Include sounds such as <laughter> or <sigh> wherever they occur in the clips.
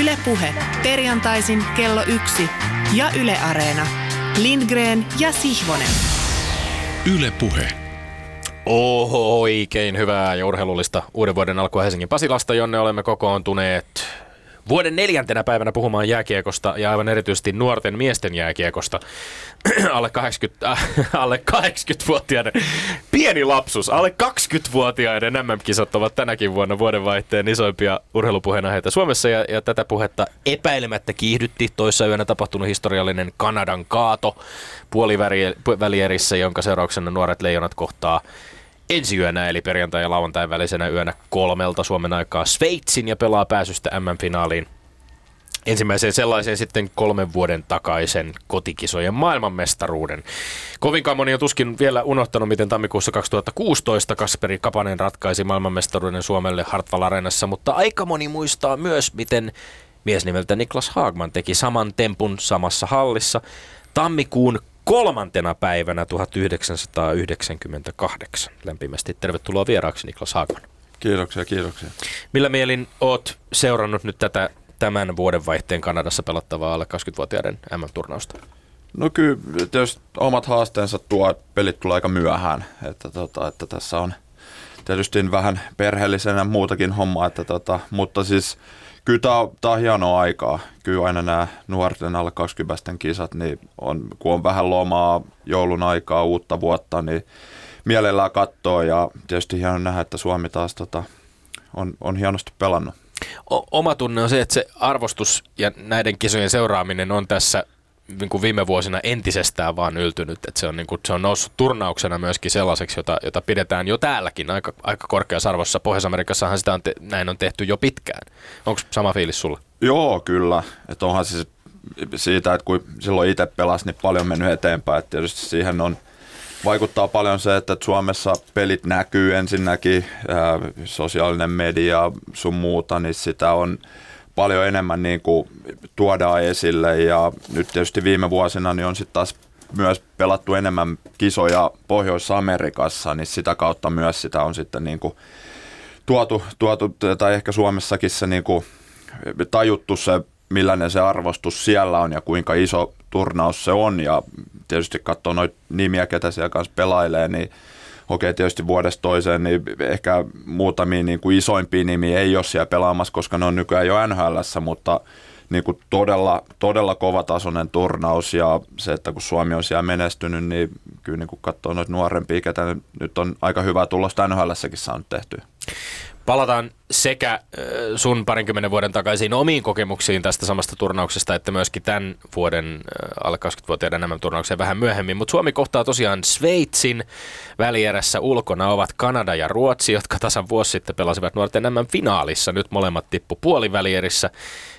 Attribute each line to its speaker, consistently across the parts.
Speaker 1: Ylepuhe perjantaisin kello yksi ja Yle Areena. Lindgren ja Sihvonen.
Speaker 2: Ylepuhe.
Speaker 3: Oho, oikein hyvää ja urheilullista uuden vuoden alkua Helsingin Pasilasta, jonne olemme kokoontuneet vuoden neljäntenä päivänä puhumaan jääkiekosta ja aivan erityisesti nuorten miesten jääkiekosta. <clears throat> alle, 80, äh, <laughs> alle 80-vuotiaiden, pieni lapsus, alle 20-vuotiaiden MM-kisat ovat tänäkin vuonna vuodenvaihteen isoimpia urheilupuheenaiheita Suomessa ja, ja tätä puhetta epäilemättä kiihdytti toissa yönä tapahtunut historiallinen Kanadan kaato puolivälierissä, jonka seurauksena nuoret leijonat kohtaa ensi yönä, eli perjantai- ja lauantai välisenä yönä kolmelta Suomen aikaa Sveitsin ja pelaa pääsystä MM-finaaliin. Ensimmäiseen sellaiseen sitten kolmen vuoden takaisen kotikisojen maailmanmestaruuden. Kovinkaan moni on tuskin vielä unohtanut, miten tammikuussa 2016 Kasperi Kapanen ratkaisi maailmanmestaruuden Suomelle Hartwall Arenassa, mutta aika moni muistaa myös, miten mies nimeltä Niklas Haagman teki saman tempun samassa hallissa tammikuun kolmantena päivänä 1998. Lämpimästi tervetuloa vieraaksi Niklas Haagman.
Speaker 4: Kiitoksia, kiitoksia.
Speaker 3: Millä mielin oot seurannut nyt tätä tämän vuodenvaihteen Kanadassa pelattavaa alle 20-vuotiaiden MM-turnausta?
Speaker 4: No kyllä, tietysti omat haasteensa tuo, pelit tulee aika myöhään, että, tota, että tässä on tietysti vähän perheellisenä muutakin hommaa, että tota, mutta siis kyllä tämä on, hienoa aikaa. Kyllä aina nämä nuorten alle 20 kisat, niin on, kun on vähän lomaa, joulun aikaa, uutta vuotta, niin mielellään katsoo ja tietysti hienoa nähdä, että Suomi taas tota, on, on hienosti pelannut.
Speaker 3: O- oma tunne on se, että se arvostus ja näiden kisojen seuraaminen on tässä niin kuin viime vuosina entisestään vaan yltynyt, että se on, niin kuin, se on noussut turnauksena myöskin sellaiseksi, jota, jota pidetään jo täälläkin aika, aika korkeassa arvossa. Pohjois-Amerikassahan sitä on te, näin on tehty jo pitkään. Onko sama fiilis sulla?
Speaker 4: Joo, kyllä. Että onhan siis siitä, että kun silloin itse pelasi, niin paljon mennyt eteenpäin. Että tietysti siihen on, vaikuttaa paljon se, että Suomessa pelit näkyy ensinnäkin, ää, sosiaalinen media sun muuta, niin sitä on paljon enemmän niin kuin tuodaan esille. Ja nyt tietysti viime vuosina niin on sitten taas myös pelattu enemmän kisoja Pohjois-Amerikassa, niin sitä kautta myös sitä on sitten niin kuin tuotu, tuotu, tai ehkä Suomessakin se niin kuin tajuttu se, millainen se arvostus siellä on ja kuinka iso turnaus se on. Ja tietysti katsoo noita nimiä, ketä siellä kanssa pelailee, niin okei, tietysti vuodesta toiseen, niin ehkä muutamia niin kuin isoimpia nimiä ei ole siellä pelaamassa, koska ne on nykyään jo nhl mutta niin kuin todella, todella kovatasoinen turnaus ja se, että kun Suomi on siellä menestynyt, niin kyllä niin kuin katsoo noita nuorempia, ketä nyt on aika hyvä tulosta nhl saanut tehtyä.
Speaker 3: Palataan sekä sun parinkymmenen vuoden takaisin omiin kokemuksiin tästä samasta turnauksesta, että myöskin tämän vuoden alle 20-vuotiaiden nämä turnaukseen vähän myöhemmin. Mutta Suomi kohtaa tosiaan Sveitsin välierässä ulkona ovat Kanada ja Ruotsi, jotka tasan vuosi sitten pelasivat nuorten nämä finaalissa. Nyt molemmat tippu puolivälierissä.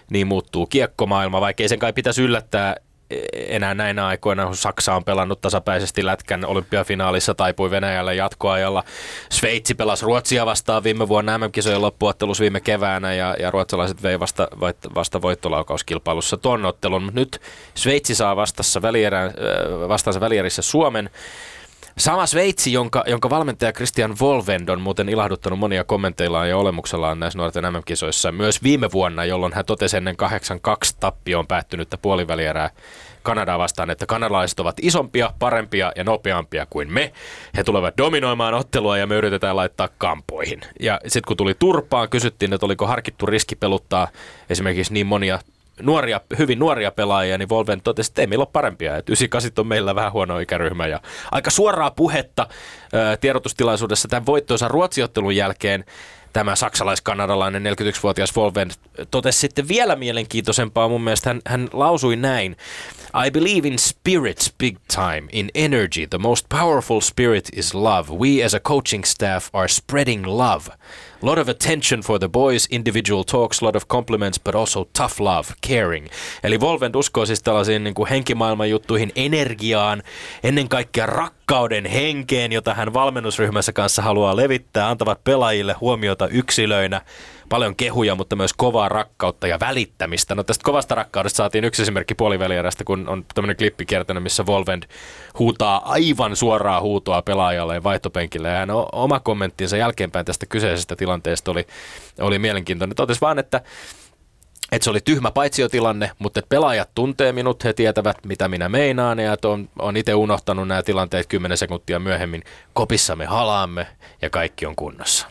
Speaker 3: Niin muuttuu kiekkomaailma, vaikkei sen kai pitäisi yllättää enää näinä aikoina, kun Saksa on pelannut tasapäisesti lätkän olympiafinaalissa, taipui Venäjälle jatkoajalla. Sveitsi pelasi Ruotsia vastaan viime vuonna MM-kisojen loppuottelussa viime keväänä ja, ja ruotsalaiset vei vasta, vasta voittolaukauskilpailussa tuon ottelun. Nyt Sveitsi saa vastassa välierä, vastaansa välierissä Suomen. Sama Sveitsi, jonka, jonka valmentaja Christian Volvend on muuten ilahduttanut monia kommenteillaan ja olemuksellaan näissä nuorten MM-kisoissa myös viime vuonna, jolloin hän totesi ennen 8-2 tappioon päättynyttä puolivälierää Kanadaa vastaan, että kanadalaiset ovat isompia, parempia ja nopeampia kuin me. He tulevat dominoimaan ottelua ja me yritetään laittaa kampoihin. Ja sitten kun tuli turpaan, kysyttiin, että oliko harkittu riski peluttaa esimerkiksi niin monia nuoria, hyvin nuoria pelaajia, niin Volven totesi, että ei meillä ole parempia. Että 98 on meillä vähän huono ikäryhmä. Ja aika suoraa puhetta tiedotustilaisuudessa tämän voittoisa Ruotsiottelun jälkeen tämä saksalais-kanadalainen 41-vuotias Volven totesi sitten vielä mielenkiintoisempaa mun mielestä. Hän, hän lausui näin. I believe in spirits big time, in energy. The most powerful spirit is love. We as a coaching staff are spreading love. A lot of attention for the boys, individual talks, lot of compliments, but also tough love, caring. Eli Volvent uskoo siis tällaisiin niin henkimaailman juttuihin, energiaan, ennen kaikkea rakkauden henkeen, jota hän valmennusryhmässä kanssa haluaa levittää, antavat pelaajille huomiota yksilöinä paljon kehuja, mutta myös kovaa rakkautta ja välittämistä. No tästä kovasta rakkaudesta saatiin yksi esimerkki puolivälierästä, kun on tämmöinen klippi kiertänyt, missä Volvend huutaa aivan suoraa huutoa pelaajalle vaihtopenkille. Ja hän oma kommenttinsa jälkeenpäin tästä kyseisestä tilanteesta oli, oli mielenkiintoinen. Totesi vaan, että että se oli tyhmä paitsiotilanne, mutta että pelaajat tuntee minut, he tietävät mitä minä meinaan ja on, on itse unohtanut nämä tilanteet 10 sekuntia myöhemmin. Kopissa me halaamme ja kaikki on kunnossa.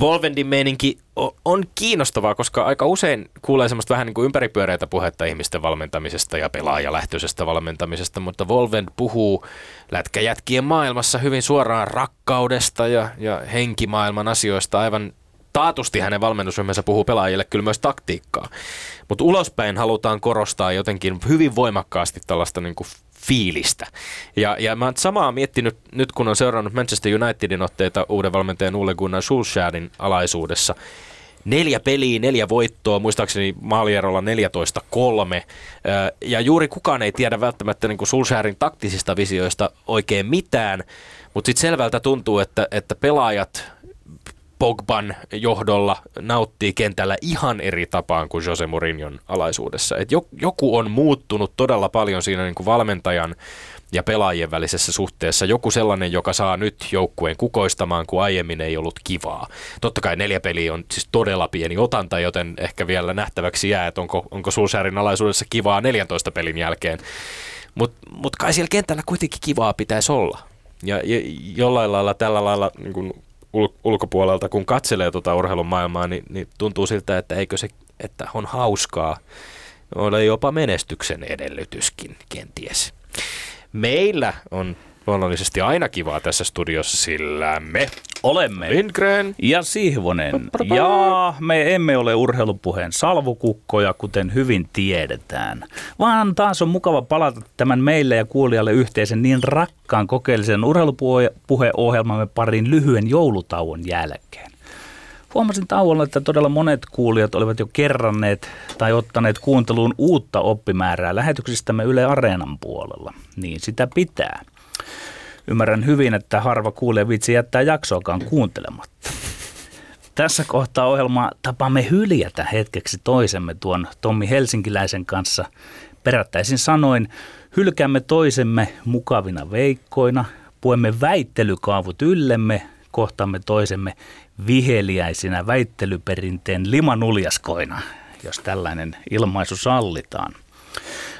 Speaker 3: Volvendin meininki on kiinnostavaa, koska aika usein kuulee semmoista vähän niin kuin ympäripyöreitä puhetta ihmisten valmentamisesta ja pelaajalähtöisestä valmentamisesta, mutta Volvend puhuu lätkäjätkien maailmassa hyvin suoraan rakkaudesta ja, ja henkimaailman asioista aivan taatusti hänen valmennusryhmänsä puhuu pelaajille kyllä myös taktiikkaa. Mutta ulospäin halutaan korostaa jotenkin hyvin voimakkaasti tällaista niin kuin fiilistä. Ja, ja mä oon samaa miettinyt nyt, kun on seurannut Manchester Unitedin otteita uuden valmentajan Ulle Gunnar Solskjaerin alaisuudessa. Neljä peliä, neljä voittoa, muistaakseni maalierolla 14-3. Ja juuri kukaan ei tiedä välttämättä niin Solskjaerin taktisista visioista oikein mitään, mutta sitten selvältä tuntuu, että, että pelaajat Pogban johdolla nauttii kentällä ihan eri tapaan kuin Jose Mourinhon alaisuudessa. Et joku on muuttunut todella paljon siinä niin kuin valmentajan ja pelaajien välisessä suhteessa. Joku sellainen, joka saa nyt joukkueen kukoistamaan, kun aiemmin ei ollut kivaa. Totta kai neljä peliä on siis todella pieni otanta, joten ehkä vielä nähtäväksi jää, että onko, onko Sulsäärin alaisuudessa kivaa 14 pelin jälkeen. Mutta mut kai siellä kentällä kuitenkin kivaa pitäisi olla. Ja, ja jollain lailla tällä lailla niin kun ul- ulkopuolelta, kun katselee tuota urheilun maailmaa, niin, niin tuntuu siltä, että eikö se, että on hauskaa, ole jopa menestyksen edellytyskin kenties. Meillä on luonnollisesti aina kivaa tässä studiossa, sillä me
Speaker 5: olemme
Speaker 3: Lindgren
Speaker 5: ja Sihvonen. Ja me emme ole urheilupuheen salvukukkoja, kuten hyvin tiedetään, vaan taas on mukava palata tämän meille ja kuulijalle yhteisen niin rakkaan kokeellisen urheilupuheohjelmamme parin lyhyen joulutauon jälkeen. Huomasin tauolla, että todella monet kuulijat olivat jo kerranneet tai ottaneet kuunteluun uutta oppimäärää lähetyksistämme Yle Areenan puolella. Niin sitä pitää. Ymmärrän hyvin, että harva kuulee vitsi jättää jaksoakaan kuuntelematta. Tässä kohtaa ohjelmaa tapamme hyljätä hetkeksi toisemme tuon Tommi Helsinkiläisen kanssa. Perättäisin sanoin, hylkäämme toisemme mukavina veikkoina, puemme väittelykaavut yllemme, kohtaamme toisemme viheliäisinä väittelyperinteen limanuljaskoina, jos tällainen ilmaisu sallitaan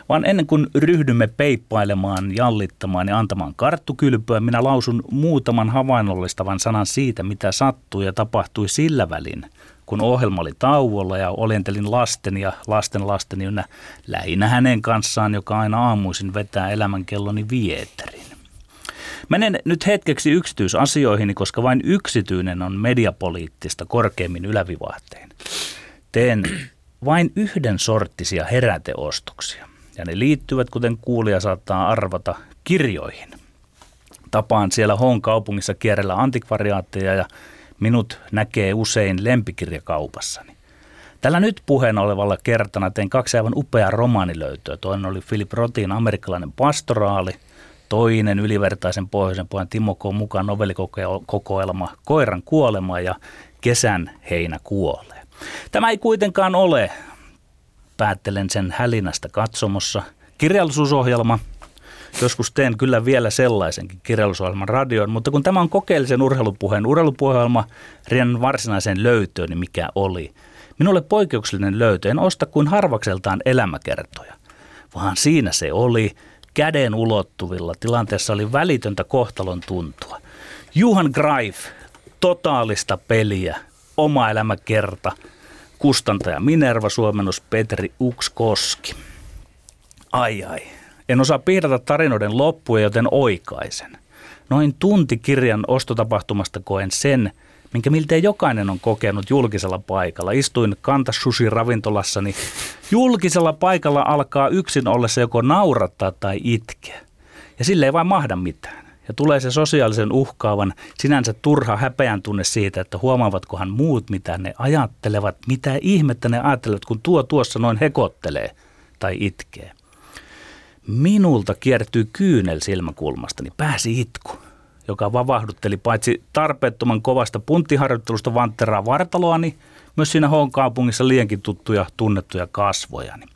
Speaker 5: vaan ennen kuin ryhdymme peippailemaan, jallittamaan ja antamaan karttukylpyä, minä lausun muutaman havainnollistavan sanan siitä, mitä sattui ja tapahtui sillä välin, kun ohjelma oli tauolla ja olentelin lasten ja lasten lasten ynnä lähinnä hänen kanssaan, joka aina aamuisin vetää elämänkelloni vieterin. Menen nyt hetkeksi yksityisasioihin, koska vain yksityinen on mediapoliittista korkeimmin ylävivahteen. Teen vain yhden sorttisia heräteostoksia ja ne liittyvät, kuten kuulija saattaa arvata, kirjoihin. Tapaan siellä Hon kaupungissa kierrellä antikvariaatteja ja minut näkee usein lempikirjakaupassani. Tällä nyt puheen olevalla kertana tein kaksi aivan upeaa romaanilöytöä. Toinen oli Philip Rotin amerikkalainen pastoraali, toinen ylivertaisen pohjoisen pojan Timo K. mukaan novellikokoelma Koiran kuolema ja Kesän heinä kuolee. Tämä ei kuitenkaan ole päättelen sen hälinästä katsomossa. Kirjallisuusohjelma, joskus teen kyllä vielä sellaisenkin kirjallisuusohjelman radioon, mutta kun tämä on kokeellisen urheilupuheen urheilupuhelma, riennan varsinaiseen löytöön, niin mikä oli. Minulle poikkeuksellinen löytö, en osta kuin harvakseltaan elämäkertoja, vaan siinä se oli, käden ulottuvilla, tilanteessa oli välitöntä kohtalon tuntua. Juhan Greif, totaalista peliä, oma elämäkerta – kustantaja Minerva, suomennos Petri Ukskoski. Ai ai, en osaa piirata tarinoiden loppuja, joten oikaisen. Noin tunti kirjan ostotapahtumasta koen sen, minkä miltei jokainen on kokenut julkisella paikalla. Istuin kantasushi ravintolassani. Julkisella paikalla alkaa yksin ollessa joko naurattaa tai itkeä. Ja sille ei vain mahda mitään. Ja tulee se sosiaalisen uhkaavan, sinänsä turha häpeän tunne siitä, että huomaavatkohan muut, mitä ne ajattelevat, mitä ihmettä ne ajattelevat, kun tuo tuossa noin hekottelee tai itkee. Minulta kiertyy kyynel silmäkulmastani, pääsi itku, joka vavahdutteli paitsi tarpeettoman kovasta punttiharjoittelusta vantteraa vartaloani, myös siinä Hoon kaupungissa liiankin tuttuja tunnettuja kasvojani.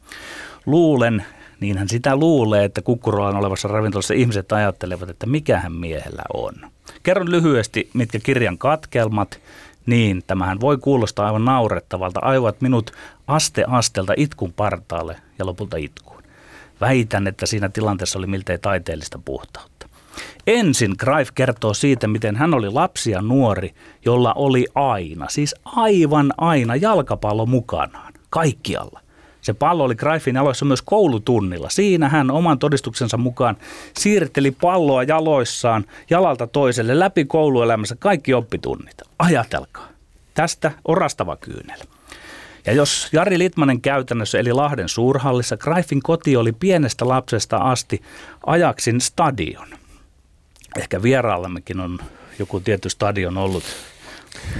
Speaker 5: Luulen, niin hän sitä luulee, että kukkurolan olevassa ravintolassa ihmiset ajattelevat, että mikähän miehellä on. Kerron lyhyesti, mitkä kirjan katkelmat, Niin, tämähän voi kuulostaa aivan naurettavalta. Aivat minut aste astelta itkun partaalle ja lopulta itkuun. Väitän, että siinä tilanteessa oli miltei taiteellista puhtautta. Ensin Greif kertoo siitä, miten hän oli lapsi ja nuori, jolla oli aina, siis aivan aina jalkapallo mukanaan, kaikkialla. Se pallo oli Greifin jaloissa myös koulutunnilla. Siinä hän oman todistuksensa mukaan siirteli palloa jaloissaan jalalta toiselle läpi kouluelämässä kaikki oppitunnit. Ajatelkaa. Tästä orastava kyynel. Ja jos Jari Litmanen käytännössä eli Lahden suurhallissa, Greifin koti oli pienestä lapsesta asti ajaksin stadion. Ehkä vieraallammekin on joku tietty stadion ollut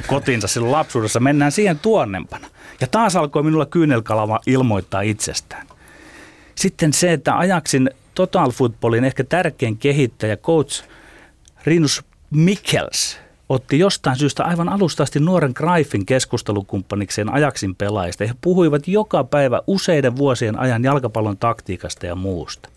Speaker 5: kotiinsa silloin lapsuudessa. Mennään siihen tuonnempana. Ja taas alkoi minulla kyynelkalava ilmoittaa itsestään. Sitten se, että ajaksin Total Footballin ehkä tärkein kehittäjä, coach Rinus Mikkels, otti jostain syystä aivan alusta asti nuoren Greifin keskustelukumppanikseen ajaksin pelaajista. He puhuivat joka päivä useiden vuosien ajan jalkapallon taktiikasta ja muusta.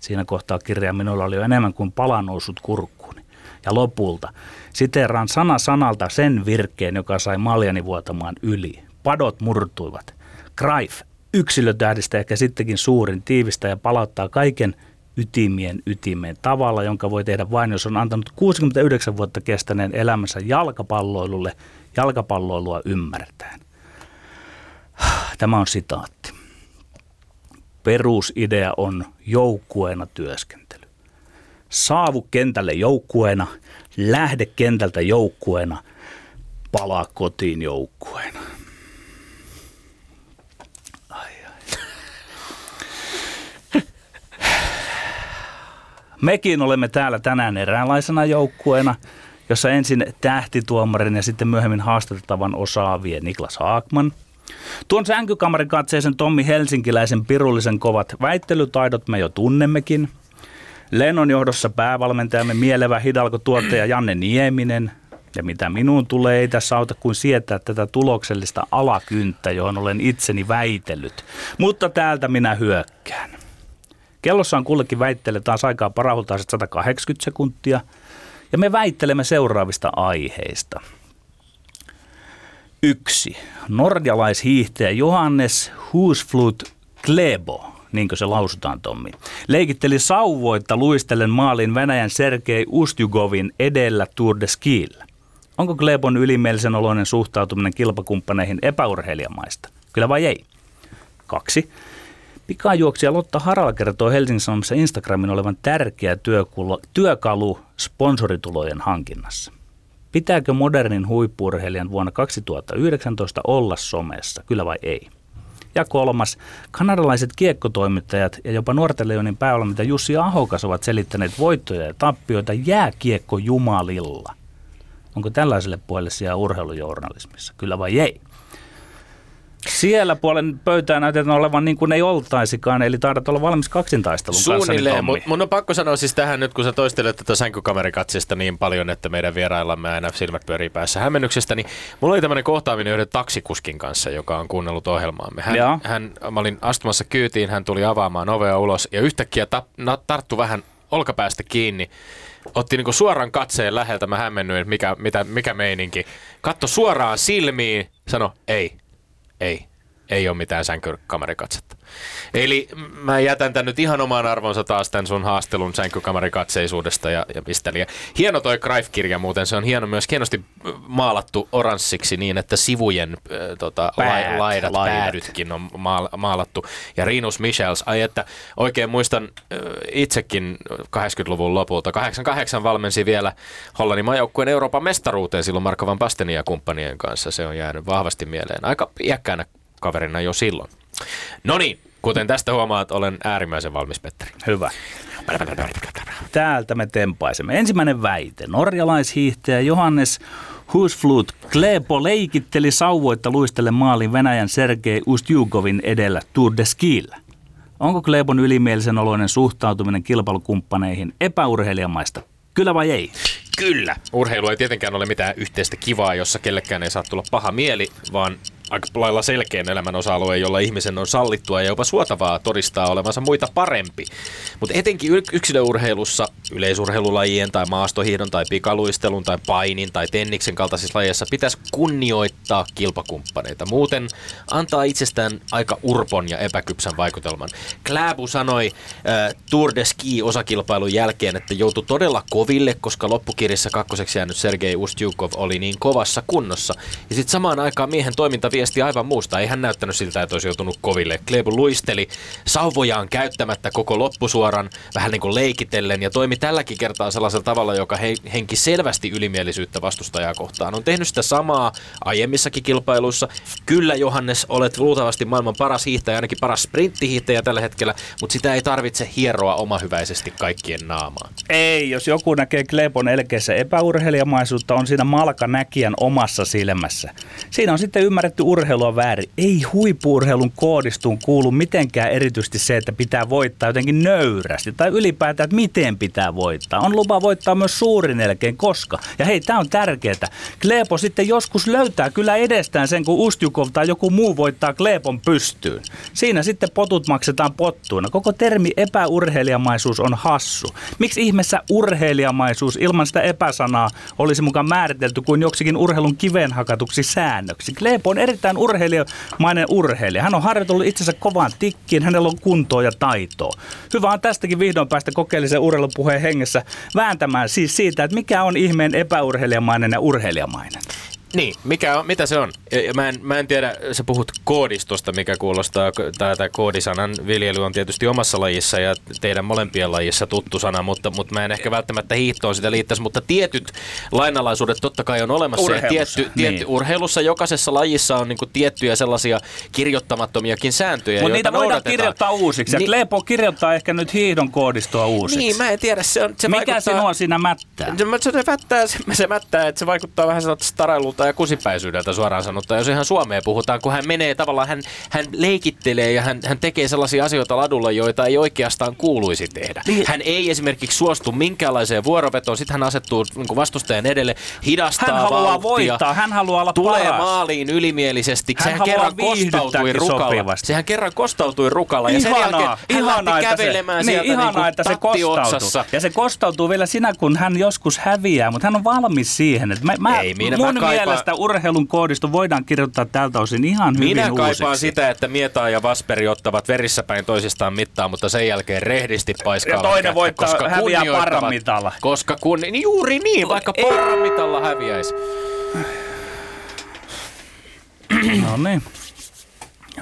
Speaker 5: Siinä kohtaa kirja minulla oli jo enemmän kuin pala noussut kurkkuuni. Ja lopulta siteeraan sana sanalta sen virkkeen, joka sai maljani vuotamaan yli padot murtuivat. Greif, yksilötähdistä ehkä sittenkin suurin, tiivistä ja palauttaa kaiken ytimien ytimeen tavalla, jonka voi tehdä vain, jos on antanut 69 vuotta kestäneen elämänsä jalkapalloilulle, jalkapalloilua ymmärtäen. Tämä on sitaatti. Perusidea on joukkueena työskentely. Saavu kentälle joukkueena, lähde kentältä joukkueena, palaa kotiin joukkueena. Mekin olemme täällä tänään eräänlaisena joukkueena, jossa ensin tähtituomarin ja sitten myöhemmin haastatettavan osaavien Niklas Haakman. Tuon sänkykamarin katseisen Tommi Helsinkiläisen pirullisen kovat väittelytaidot me jo tunnemmekin. Lennon johdossa päävalmentajamme mielevä hidalko tuottaja Janne Nieminen. Ja mitä minuun tulee, ei tässä auta kuin sietää tätä tuloksellista alakynttä, johon olen itseni väitellyt. Mutta täältä minä hyökkään. Kellossa on kullekin väitteelle taas aikaa parahultaiset 180 sekuntia. Ja me väittelemme seuraavista aiheista. Yksi. Norjalaishiihtäjä Johannes Husflut Klebo, niin kuin se lausutaan Tommi, leikitteli sauvoitta luistellen maalin Venäjän Sergei Ustjugovin edellä Tour de Skillä. Onko Klebon ylimielisen oloinen suhtautuminen kilpakumppaneihin epäurheilijamaista? Kyllä vai ei? Kaksi. Pikajuoksija Lotta Harala kertoo Helsingin Sanomissa Instagramin olevan tärkeä työkalu, työkalu sponsoritulojen hankinnassa. Pitääkö modernin huippurheilijan vuonna 2019 olla somessa, kyllä vai ei? Ja kolmas, kanadalaiset kiekkotoimittajat ja jopa nuorten leonin päävalmentaja Jussi Ahokas ovat selittäneet voittoja ja tappioita jääkiekko jumalilla. Onko tällaiselle puolelle sijaa urheilujournalismissa, kyllä vai ei? Siellä puolen pöytää näytetään olevan niin kuin ei oltaisikaan, eli taidat olla valmis kaksintaistelun
Speaker 3: Suunnilleen, mutta mun on pakko sanoa siis tähän nyt, kun sä toistelet tätä sänkykamerikatsista niin paljon, että meidän vieraillamme aina silmät pyörii päässä hämmennyksestä, niin mulla oli tämmöinen kohtaaminen yhden taksikuskin kanssa, joka on kuunnellut ohjelmaamme. Hän, hän, mä olin astumassa kyytiin, hän tuli avaamaan ovea ulos ja yhtäkkiä ta, na, tarttu vähän olkapäästä kiinni otti niinku suoran katseen läheltä, mä hämmennyin, että mikä, mitä, mikä meininki. Katto suoraan silmiin, sano ei, ei, ei ole mitään sänkykamerikatsetta. Eli mä jätän tän nyt ihan omaan arvonsa taas tämän sun haastelun sänkykamerikatseisuudesta ja, ja pisteliä. Hieno toi Greif-kirja muuten, se on hieno myös hienosti maalattu oranssiksi niin, että sivujen äh, tota, Päät, laidat, laidat, päädytkin on maal- maalattu. Ja Rinus Michels, ai että oikein muistan äh, itsekin 80-luvun lopulta, 88 valmensi vielä Hollannin maajoukkueen Euroopan mestaruuteen silloin Marko Van Bastenin ja kumppanien kanssa. Se on jäänyt vahvasti mieleen. Aika iäkkäänä kaverina jo silloin. No niin, kuten tästä huomaat, olen äärimmäisen valmis, Petteri.
Speaker 5: Hyvä. Täältä me tempaisemme. Ensimmäinen väite. Norjalaishiihtäjä Johannes Husflut Klepo leikitteli sauvoitta luistelle maalin Venäjän Sergei Ustjugovin edellä Tour de Skillä. Onko Klebon ylimielisen oloinen suhtautuminen kilpailukumppaneihin epäurheilijamaista? Kyllä vai ei?
Speaker 3: Kyllä. Urheilu ei tietenkään ole mitään yhteistä kivaa, jossa kellekään ei saa tulla paha mieli, vaan aika lailla selkeän elämän osa-alueen, jolla ihmisen on sallittua ja jopa suotavaa todistaa olevansa muita parempi. Mutta etenkin yksilöurheilussa, yleisurheilulajien tai maastohiidon tai pikaluistelun tai painin tai tenniksen kaltaisissa lajeissa pitäisi kunnioittaa kilpakumppaneita. Muuten antaa itsestään aika urpon ja epäkypsän vaikutelman. Kläbu sanoi äh, Tour de Ski osakilpailun jälkeen, että joutui todella koville, koska loppukirjassa kakkoseksi jäänyt Sergei Ustjukov oli niin kovassa kunnossa. Ja sitten samaan aikaan miehen toiminta viesti aivan muusta. Ei hän näyttänyt siltä, että olisi joutunut koville. Klebu luisteli sauvojaan käyttämättä koko loppusuoran, vähän niin kuin leikitellen, ja toimi tälläkin kertaa sellaisella tavalla, joka he, henki selvästi ylimielisyyttä vastustajaa kohtaan. On tehnyt sitä samaa aiemmissakin kilpailuissa. Kyllä, Johannes, olet luultavasti maailman paras hiihtäjä, ainakin paras sprinttihiihtäjä tällä hetkellä, mutta sitä ei tarvitse hieroa omahyväisesti kaikkien naamaa.
Speaker 5: Ei, jos joku näkee Klepon elkeessä epäurheilijamaisuutta, on siinä malka näkijän omassa silmässä. Siinä on sitten ymmärretty urheilua väärin. Ei huippuurheilun koodistuun kuulu mitenkään erityisesti se, että pitää voittaa jotenkin nöyrästi tai ylipäätään, että miten pitää voittaa. On lupa voittaa myös suurin elkeen, koska. Ja hei, tämä on tärkeää. Kleepo sitten joskus löytää kyllä edestään sen, kun Ustjukov tai joku muu voittaa Kleepon pystyyn. Siinä sitten potut maksetaan pottuina. Koko termi epäurheilijamaisuus on hassu. Miksi ihmeessä urheilijamaisuus ilman sitä epäsanaa olisi mukaan määritelty kuin joksikin urheilun kivenhakatuksi säännöksi? Kleepo on erittäin urheilijamainen urheilija. Hän on harjoitellut itsensä kovaan tikkiin, hänellä on kuntoa ja taitoa. Hyvä on tästäkin vihdoin päästä kokeellisen urheilupuheen hengessä vääntämään siis siitä, että mikä on ihmeen epäurheilijamainen ja urheilijamainen.
Speaker 3: Niin, mikä on, mitä se on? Mä en, mä en tiedä, sä puhut koodistosta, mikä kuulostaa, tämä koodisanan viljely on tietysti omassa lajissa ja teidän molempien lajissa tuttu sana, mutta, mutta mä en ehkä välttämättä hiihtoon sitä liittäisi, mutta tietyt lainalaisuudet totta kai on olemassa.
Speaker 5: Urheilussa,
Speaker 3: ja tietty, tietty,
Speaker 5: niin.
Speaker 3: urheilussa jokaisessa lajissa on niinku tiettyjä sellaisia kirjoittamattomiakin sääntöjä,
Speaker 5: Mutta niitä voidaan kirjoittaa uusiksi. Ja
Speaker 3: Ni-
Speaker 5: Kleepo kirjoittaa ehkä nyt hiihdon koodistoa uusiksi.
Speaker 3: Niin, mä en tiedä. Se on, se
Speaker 5: Mikä
Speaker 3: vaikuttaa...
Speaker 5: sinua siinä mättää?
Speaker 3: Se, se, se, mättää, se, se mättää, että se vaikuttaa vähän sellaista starailulta ja kusipäisyydeltä suoraan sanottuna. Jos ihan Suomeen puhutaan, kun hän menee tavallaan, hän, hän leikittelee ja hän, hän tekee sellaisia asioita ladulla, joita ei oikeastaan kuuluisi tehdä.
Speaker 5: Niin.
Speaker 3: Hän ei esimerkiksi suostu minkäänlaiseen vuorovetoon, sitten hän asettuu niin vastustajan edelle, hidastaa
Speaker 5: Hän haluaa
Speaker 3: vauhtia,
Speaker 5: voittaa, hän haluaa olla
Speaker 3: tulee
Speaker 5: paras.
Speaker 3: maaliin ylimielisesti.
Speaker 5: Hän
Speaker 3: Sehän kerran kostautui rukalla.
Speaker 5: sopivasti.
Speaker 3: Sehän kerran kostautui rukalla ja sen jälkeen hän
Speaker 5: ihanaa,
Speaker 3: lähti
Speaker 5: että se,
Speaker 3: kävelemään
Speaker 5: niin,
Speaker 3: sieltä
Speaker 5: ihanaa,
Speaker 3: niin
Speaker 5: että se kostautuu. Ja se kostautuu vielä sinä, kun hän joskus häviää, mutta hän on valmis siihen. Että mä, mä,
Speaker 3: Ei, minä-
Speaker 5: mun
Speaker 3: mä kaipaan-
Speaker 5: mielestä urheilun koodisto voidaan kirjoittaa tältä osin ihan hyvin
Speaker 3: Minä kaipaan
Speaker 5: uusiksi.
Speaker 3: sitä, että Mieta ja Vasperi ottavat verissä päin toisistaan mittaa, mutta sen jälkeen rehdisti paiskaavat
Speaker 5: Ja toinen
Speaker 3: kättä,
Speaker 5: voittaa-
Speaker 3: koska
Speaker 5: häviää parramitalla.
Speaker 3: Koska kun, niin juuri niin, vaikka parramitalla häviäisi. <clears throat>
Speaker 5: No niin.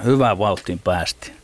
Speaker 5: Hyvään vauhtiin päästiin.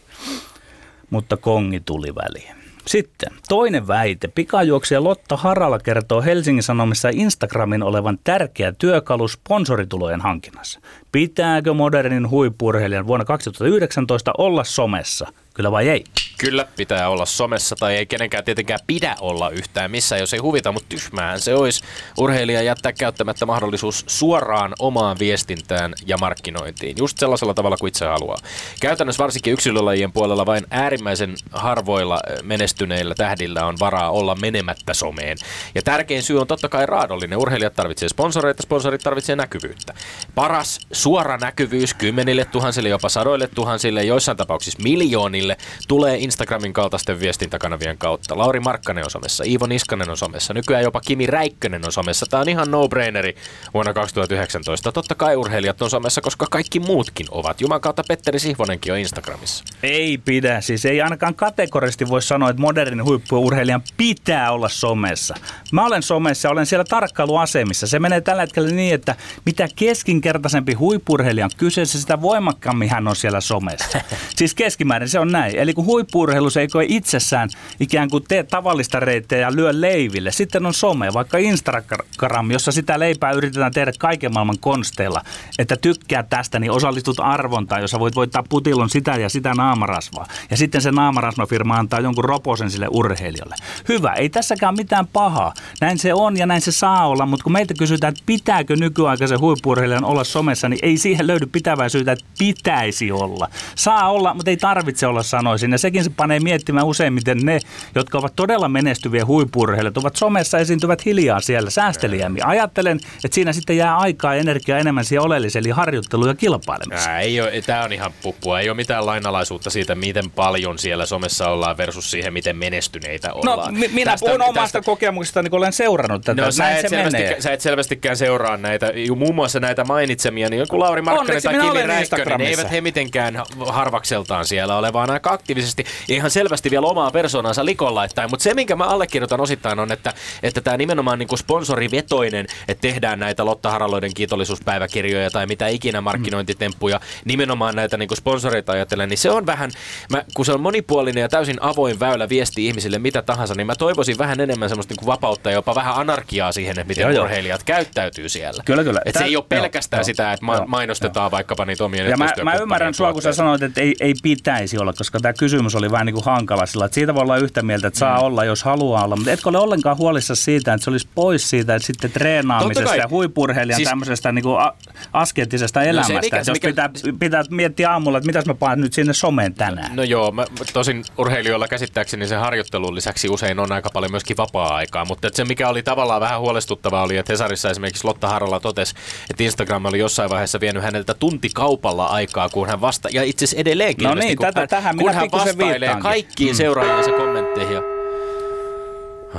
Speaker 5: Mutta kongi tuli väliin. Sitten toinen väite. Pikajuoksija Lotta Harala kertoo Helsingin Sanomissa Instagramin olevan tärkeä työkalu sponsoritulojen hankinnassa. Pitääkö modernin huippurheilijan vuonna 2019 olla somessa? Kyllä vai ei?
Speaker 3: Kyllä pitää olla somessa tai ei kenenkään tietenkään pidä olla yhtään missään, jos ei huvita, mutta tyhmään se olisi urheilija jättää käyttämättä mahdollisuus suoraan omaan viestintään ja markkinointiin, just sellaisella tavalla kuin itse haluaa. Käytännössä varsinkin yksilölajien puolella vain äärimmäisen harvoilla eh, menestyneillä tähdillä on varaa olla menemättä someen. Ja tärkein syy on totta kai raadollinen. Urheilijat tarvitsee sponsoreita, sponsorit tarvitsee näkyvyyttä. Paras suora näkyvyys kymmenille tuhansille, jopa sadoille tuhansille, joissain tapauksissa miljoonille, tulee Instagramin kaltaisten viestintäkanavien kautta. Lauri Markkanen on somessa, Iivo Niskanen on somessa, nykyään jopa Kimi Räikkönen on somessa. Tämä on ihan no-braineri vuonna 2019. Totta kai urheilijat on somessa, koska kaikki muutkin ovat. Juman kautta Petteri Sihvonenkin on Instagramissa.
Speaker 5: Ei pidä. Siis ei ainakaan kategorisesti voi sanoa, että modernin huippuurheilijan pitää olla somessa. Mä olen somessa ja olen siellä tarkkailuasemissa. Se menee tällä hetkellä niin, että mitä keskinkertaisempi huippurheilija on kyseessä, sitä voimakkaammin hän on siellä somessa. <laughs> siis keskimäärin se on näin. Eli kun huippuurheilu ei koe itsessään ikään kuin tee tavallista reittiä ja lyö leiville, sitten on some, vaikka Instagram, jossa sitä leipää yritetään tehdä kaiken maailman konsteilla, että tykkää tästä, niin osallistut arvontaan, jossa voit voittaa putilon sitä ja sitä naamarasvaa. Ja sitten se naamarasvafirma antaa jonkun roposen sille urheilijalle. Hyvä, ei tässäkään mitään pahaa. Näin se on ja näin se saa olla, mutta kun meiltä kysytään, että pitääkö nykyaikaisen huippurheilijan olla somessa, niin ei siihen löydy pitävää syytä, että pitäisi olla. Saa olla, mutta ei tarvitse olla sanoisin. Ja sekin se panee miettimään useimmiten ne, jotka ovat todella menestyviä huipurheilijat, ovat somessa esiintyvät hiljaa siellä säästeliämmin. Ajattelen, että siinä sitten jää aikaa ja energiaa enemmän siihen oleelliseen, eli harjoitteluun ja kilpailemiseen.
Speaker 3: Ää, ei ole, tämä on ihan puppua. Ei ole mitään lainalaisuutta siitä, miten paljon siellä somessa ollaan versus siihen, miten menestyneitä
Speaker 5: No,
Speaker 3: ollaan.
Speaker 5: mi- minä
Speaker 3: Tästä-
Speaker 5: puhun omasta
Speaker 3: tästä-
Speaker 5: kokemuksesta, niin kun olen seurannut tätä.
Speaker 3: No sä et,
Speaker 5: se
Speaker 3: selvästikään,
Speaker 5: menee.
Speaker 3: sä et selvästikään seuraa näitä, ju- muun muassa näitä mainitsemia, niin joku Lauri Markkanen
Speaker 5: Onneksi
Speaker 3: tai Kimi Räikkönen, niin eivät he mitenkään harvakseltaan siellä ole, vaan aika aktiivisesti ja ihan selvästi vielä omaa persoonansa likoon laittaen. Mutta se, minkä mä allekirjoitan osittain on, että, että tämä nimenomaan niin sponsorivetoinen, että tehdään näitä Lotta Haraloiden kiitollisuuspäiväkirjoja tai mitä ikinä markkinointitemppuja, nimenomaan näitä niin sponsoreita ajatellen, niin se on vähän, mä, kun se on monipuolinen ja täysin avoin väylä viesti ihmisille mitä tahansa, niin mä toivoisin vähän enemmän semmoista niin vapautta ja jopa vähän anarkiaa siihen, että miten
Speaker 5: Joo, joo.
Speaker 3: urheilijat käyttäytyy siellä.
Speaker 5: Kyllä, kyllä.
Speaker 3: Et se ei ole
Speaker 5: joo,
Speaker 3: pelkästään
Speaker 5: joo,
Speaker 3: sitä, että ma-
Speaker 5: joo,
Speaker 3: mainostetaan vaikkapa niitä omia
Speaker 5: Ja mä, mä ymmärrän sua, kun sä sanoit, että ei, ei pitäisi olla, koska tämä kysymys oli vähän niin kuin hankala sillä, että siitä voi olla yhtä mieltä, että saa mm. olla, jos haluaa olla, mutta etkö ole ollenkaan huolissa siitä, että se olisi pois siitä, että sitten treenaamisesta ja huipurheilijan
Speaker 3: Siis-
Speaker 5: tämmöisestä niin kuin a- askeettisesta elämästä.
Speaker 3: mikä-
Speaker 5: että
Speaker 3: se
Speaker 5: jos
Speaker 3: mikä-
Speaker 5: pitää, pitää miettiä aamulla, että mitäs mä paan nyt sinne someen tänään.
Speaker 3: No joo, mä, tosin urheilijoilla käsittääkseni sen harjoittelun lisäksi usein on aika paljon myöskin vapaa-aikaa, mutta se mikä oli tavallaan vähän huolestuttavaa oli, että Hesarissa esimerkiksi Lotta Harala totesi, että Instagram oli jossain vaiheessa vienyt häneltä tuntikaupalla aikaa, kun hän vasta, ja itse asiassa edelleenkin
Speaker 5: No niin, tätä-
Speaker 3: hän,
Speaker 5: tähän
Speaker 3: kun
Speaker 5: minä
Speaker 3: hän vastailee
Speaker 5: viittaankin.
Speaker 3: kaikkiin
Speaker 5: Mm.
Speaker 3: seuraajiensa kommentteihin ja...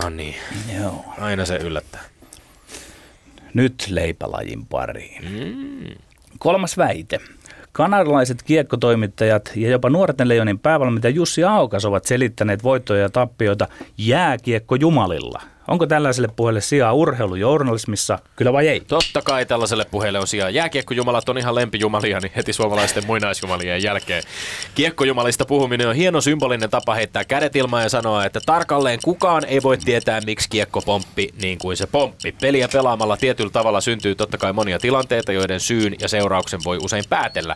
Speaker 3: Ah niin,
Speaker 5: Joo.
Speaker 3: aina se yllättää.
Speaker 5: Nyt leipälajin pariin. Kolmas väite. Kanadalaiset kiekkotoimittajat ja jopa nuorten leijonin päävalmentaja Jussi Aukas ovat selittäneet voittoja ja tappioita jääkiekkojumalilla. Onko tällaiselle puheelle sijaa urheilujournalismissa, kyllä vai ei?
Speaker 3: Totta kai tällaiselle puheelle on sijaa. Jääkiekkojumalat on ihan lempijumalia niin heti suomalaisten muinaisjumalien jälkeen. Kiekkojumalista puhuminen on hieno symbolinen tapa heittää kädet ilmaan ja sanoa, että tarkalleen kukaan ei voi tietää, miksi kiekko pomppi niin kuin se pomppi. Peliä pelaamalla tietyllä tavalla syntyy totta kai monia tilanteita, joiden syyn ja seurauksen voi usein päätellä.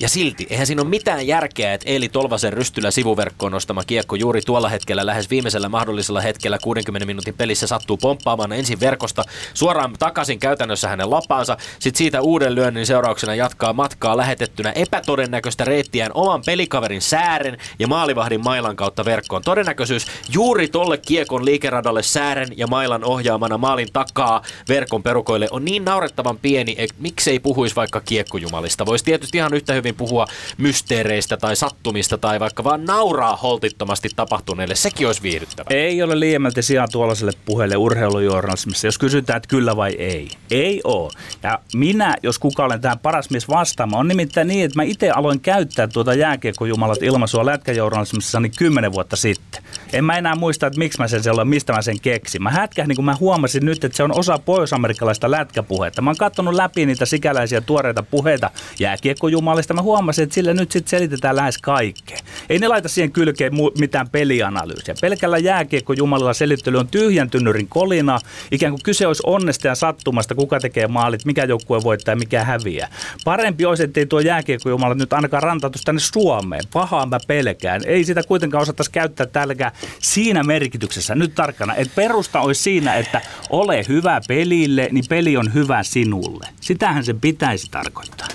Speaker 3: Ja silti, eihän siinä ole mitään järkeä, että Eeli Tolvasen rystyllä sivuverkkoon nostama kiekko juuri tuolla hetkellä, lähes viimeisellä mahdollisella hetkellä 60 minuutin pelissä sattuu pomppaamaan ensin verkosta suoraan takaisin käytännössä hänen lapaansa, sitten siitä uuden lyönnin seurauksena jatkaa matkaa lähetettynä epätodennäköistä reittiään oman pelikaverin säären ja maalivahdin mailan kautta verkkoon. Todennäköisyys juuri tolle kiekon liikeradalle säären ja mailan ohjaamana maalin takaa verkon perukoille on niin naurettavan pieni, että miksei puhuisi vaikka kiekkojumalista. Voisi tietysti ihan yhtä hyvin puhua mysteereistä tai sattumista tai vaikka vaan nauraa holtittomasti tapahtuneelle. Sekin olisi viihdyttävää.
Speaker 5: Ei ole liiemmälti sijaa tuollaiselle puheelle urheilujournalismissa, jos kysytään, että kyllä vai ei. Ei oo. Ja minä, jos kuka olen tähän paras mies vastaamaan, on nimittäin niin, että mä itse aloin käyttää tuota jääkiekkojumalat ilmaisua lätkäjournalismissa niin kymmenen vuotta sitten. En mä enää muista, että miksi mä sen silloin, mistä mä sen keksin. Mä hätkähdin, kun mä huomasin nyt, että se on osa pohjois-amerikkalaista lätkäpuhetta. Mä oon katsonut läpi niitä sikäläisiä tuoreita puheita jääkiekkojumalista. Mä huomasin, että sille nyt sitten selitetään lähes kaikkea. Ei ne laita siihen kylkeen mitään pelianalyysiä. Pelkällä jääkiekkojumalilla selittely on tyhjän tynnyrin kolina. Ikään kuin kyse olisi onnesta ja sattumasta, kuka tekee maalit, mikä joukkue voittaa ja mikä häviää. Parempi olisi, ettei tuo jääkiekkojumala nyt ainakaan rantautuisi tänne Suomeen. Pahaa mä pelkään. Ei sitä kuitenkaan osattaisi käyttää täälläkään siinä merkityksessä. Nyt tarkkana, että perusta olisi siinä, että ole hyvä pelille, niin peli on hyvä sinulle. Sitähän se pitäisi tarkoittaa.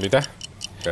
Speaker 3: Mitä?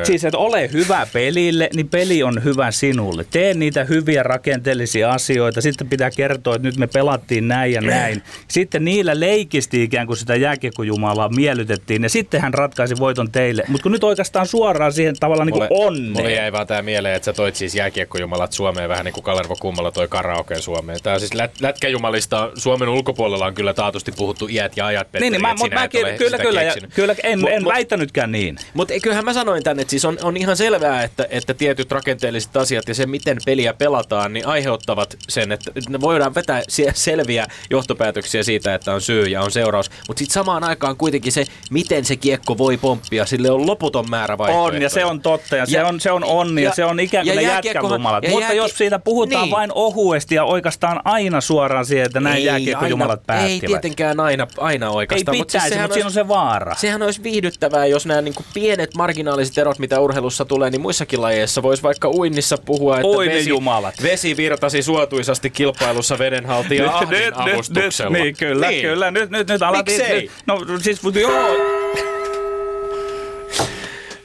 Speaker 5: Siis, että ole hyvä pelille, niin peli on hyvä sinulle. Tee niitä hyviä rakenteellisia asioita. Sitten pitää kertoa, että nyt me pelattiin näin ja näin. Sitten niillä leikisti ikään kuin sitä jääkiekkojumalaa miellytettiin. Ja sitten hän ratkaisi voiton teille. Mutta kun nyt oikeastaan suoraan siihen tavallaan niin kuin
Speaker 3: Mulle jäi vaan tää mieleen, että sä toit siis jääkiekkojumalat Suomeen vähän niin kuin Kalervo Kummala toi karaokeen Suomeen. Tää on siis lät- lätkäjumalista Suomen ulkopuolella on kyllä taatusti puhuttu iät ja ajat, Petteri,
Speaker 5: Niin, niin mä,
Speaker 3: et
Speaker 5: mäkin, kyllä, kyllä, ja,
Speaker 3: keksinyt.
Speaker 5: kyllä, en,
Speaker 3: Mut-
Speaker 5: en
Speaker 3: mut-
Speaker 5: väittänytkään niin.
Speaker 3: Mutta kyllähän mä sanoin tänne, että siis on, on ihan selvää, että, että tietyt rakenteelliset asiat ja se, miten peliä pelataan, niin aiheuttavat sen, että ne voidaan vetää selviä johtopäätöksiä siitä, että on syy ja on seuraus. Mutta sitten samaan aikaan kuitenkin se, miten se kiekko voi pomppia, sille on loputon määrä vaihtoehtoja.
Speaker 5: On, ja se on totta, ja, se,
Speaker 3: Ja-
Speaker 5: on, se on onni, ja,
Speaker 3: ja-
Speaker 5: se on ikään kuin
Speaker 3: ja
Speaker 5: jätkäjumalat.
Speaker 3: ja
Speaker 5: Mutta
Speaker 3: jääki-
Speaker 5: jos siitä puhutaan
Speaker 3: Niin.
Speaker 5: vain ohuesti ja oikeastaan aina suoraan siihen, että näin jääkiekkojumalat päättivät.
Speaker 3: Ei tietenkään aina, aina
Speaker 5: Ei
Speaker 3: oikeastaan. mut
Speaker 5: pitäisi,
Speaker 3: sehän
Speaker 5: mutta siinä on se vaara.
Speaker 3: Sehän olisi viihdyttävää, jos nämä niin pienet marginaaliset erot, mitä urheilussa tulee, niin muissakin lajeissa voisi vaikka uinnissa puhua, että
Speaker 5: Oi
Speaker 3: vesi,
Speaker 5: jumalat.
Speaker 3: vesi virtasi suotuisasti kilpailussa vedenhaltija Ahdin avustuksella.
Speaker 5: niin, kyllä,
Speaker 3: Niin.
Speaker 5: kyllä. Nyt, nyt, nyt alat...
Speaker 3: Miksei?
Speaker 5: Nyt, no siis, mutta joo.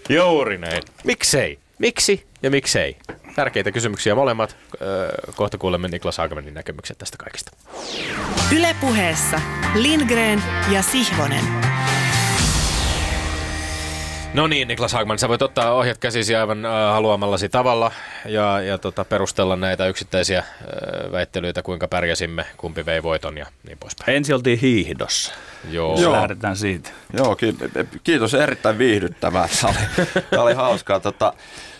Speaker 3: Juuri näin. Miksei? Miksi ja miksei? Tärkeitä kysymyksiä molemmat. Öö, kohta kuulemme Niklas Haagamanin näkemykset tästä kaikesta.
Speaker 1: Ylepuheessa Lindgren ja Sihvonen.
Speaker 3: No niin, Niklas Hagman, sä voit ottaa ohjat käsisi aivan äh, haluamallasi tavalla ja, ja tota, perustella näitä yksittäisiä äh, väittelyitä, kuinka pärjäsimme, kumpi vei voiton ja niin poispäin.
Speaker 5: Ensi oltiin hiihdossa.
Speaker 3: Joo.
Speaker 5: Joo. Lähdetään siitä.
Speaker 4: Joo, ki- kiitos. Erittäin viihdyttävää. Tämä oli, tämä oli hauskaa. Tota,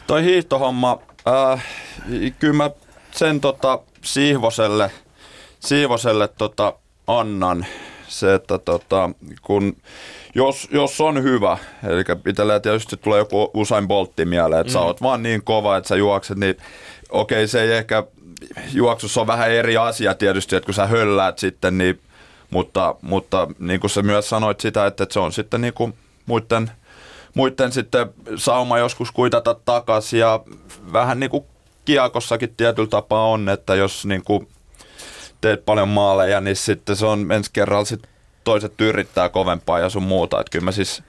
Speaker 4: toi hiihtohomma, äh, kyllä mä sen tota, Siivoselle, Siivoselle tota, annan. Se, että tota, kun, jos, jos on hyvä, eli itselleen tietysti tulee joku Usain Boltti mieleen, että mm. sä oot vaan niin kova, että sä juokset, niin okei, se ei ehkä, juoksussa on vähän eri asia tietysti, että kun sä hölläät sitten, niin mutta, mutta niin kuin sä myös sanoit sitä, että se on sitten niin kuin muiden, muiden sitten sauma joskus kuitata takaisin ja vähän niin kuin kiekossakin tietyllä tapaa on, että jos niin kuin teet paljon maaleja, niin sitten se on ensi kerralla sitten toiset yrittää kovempaa ja sun muuta. Että kyllä mä siis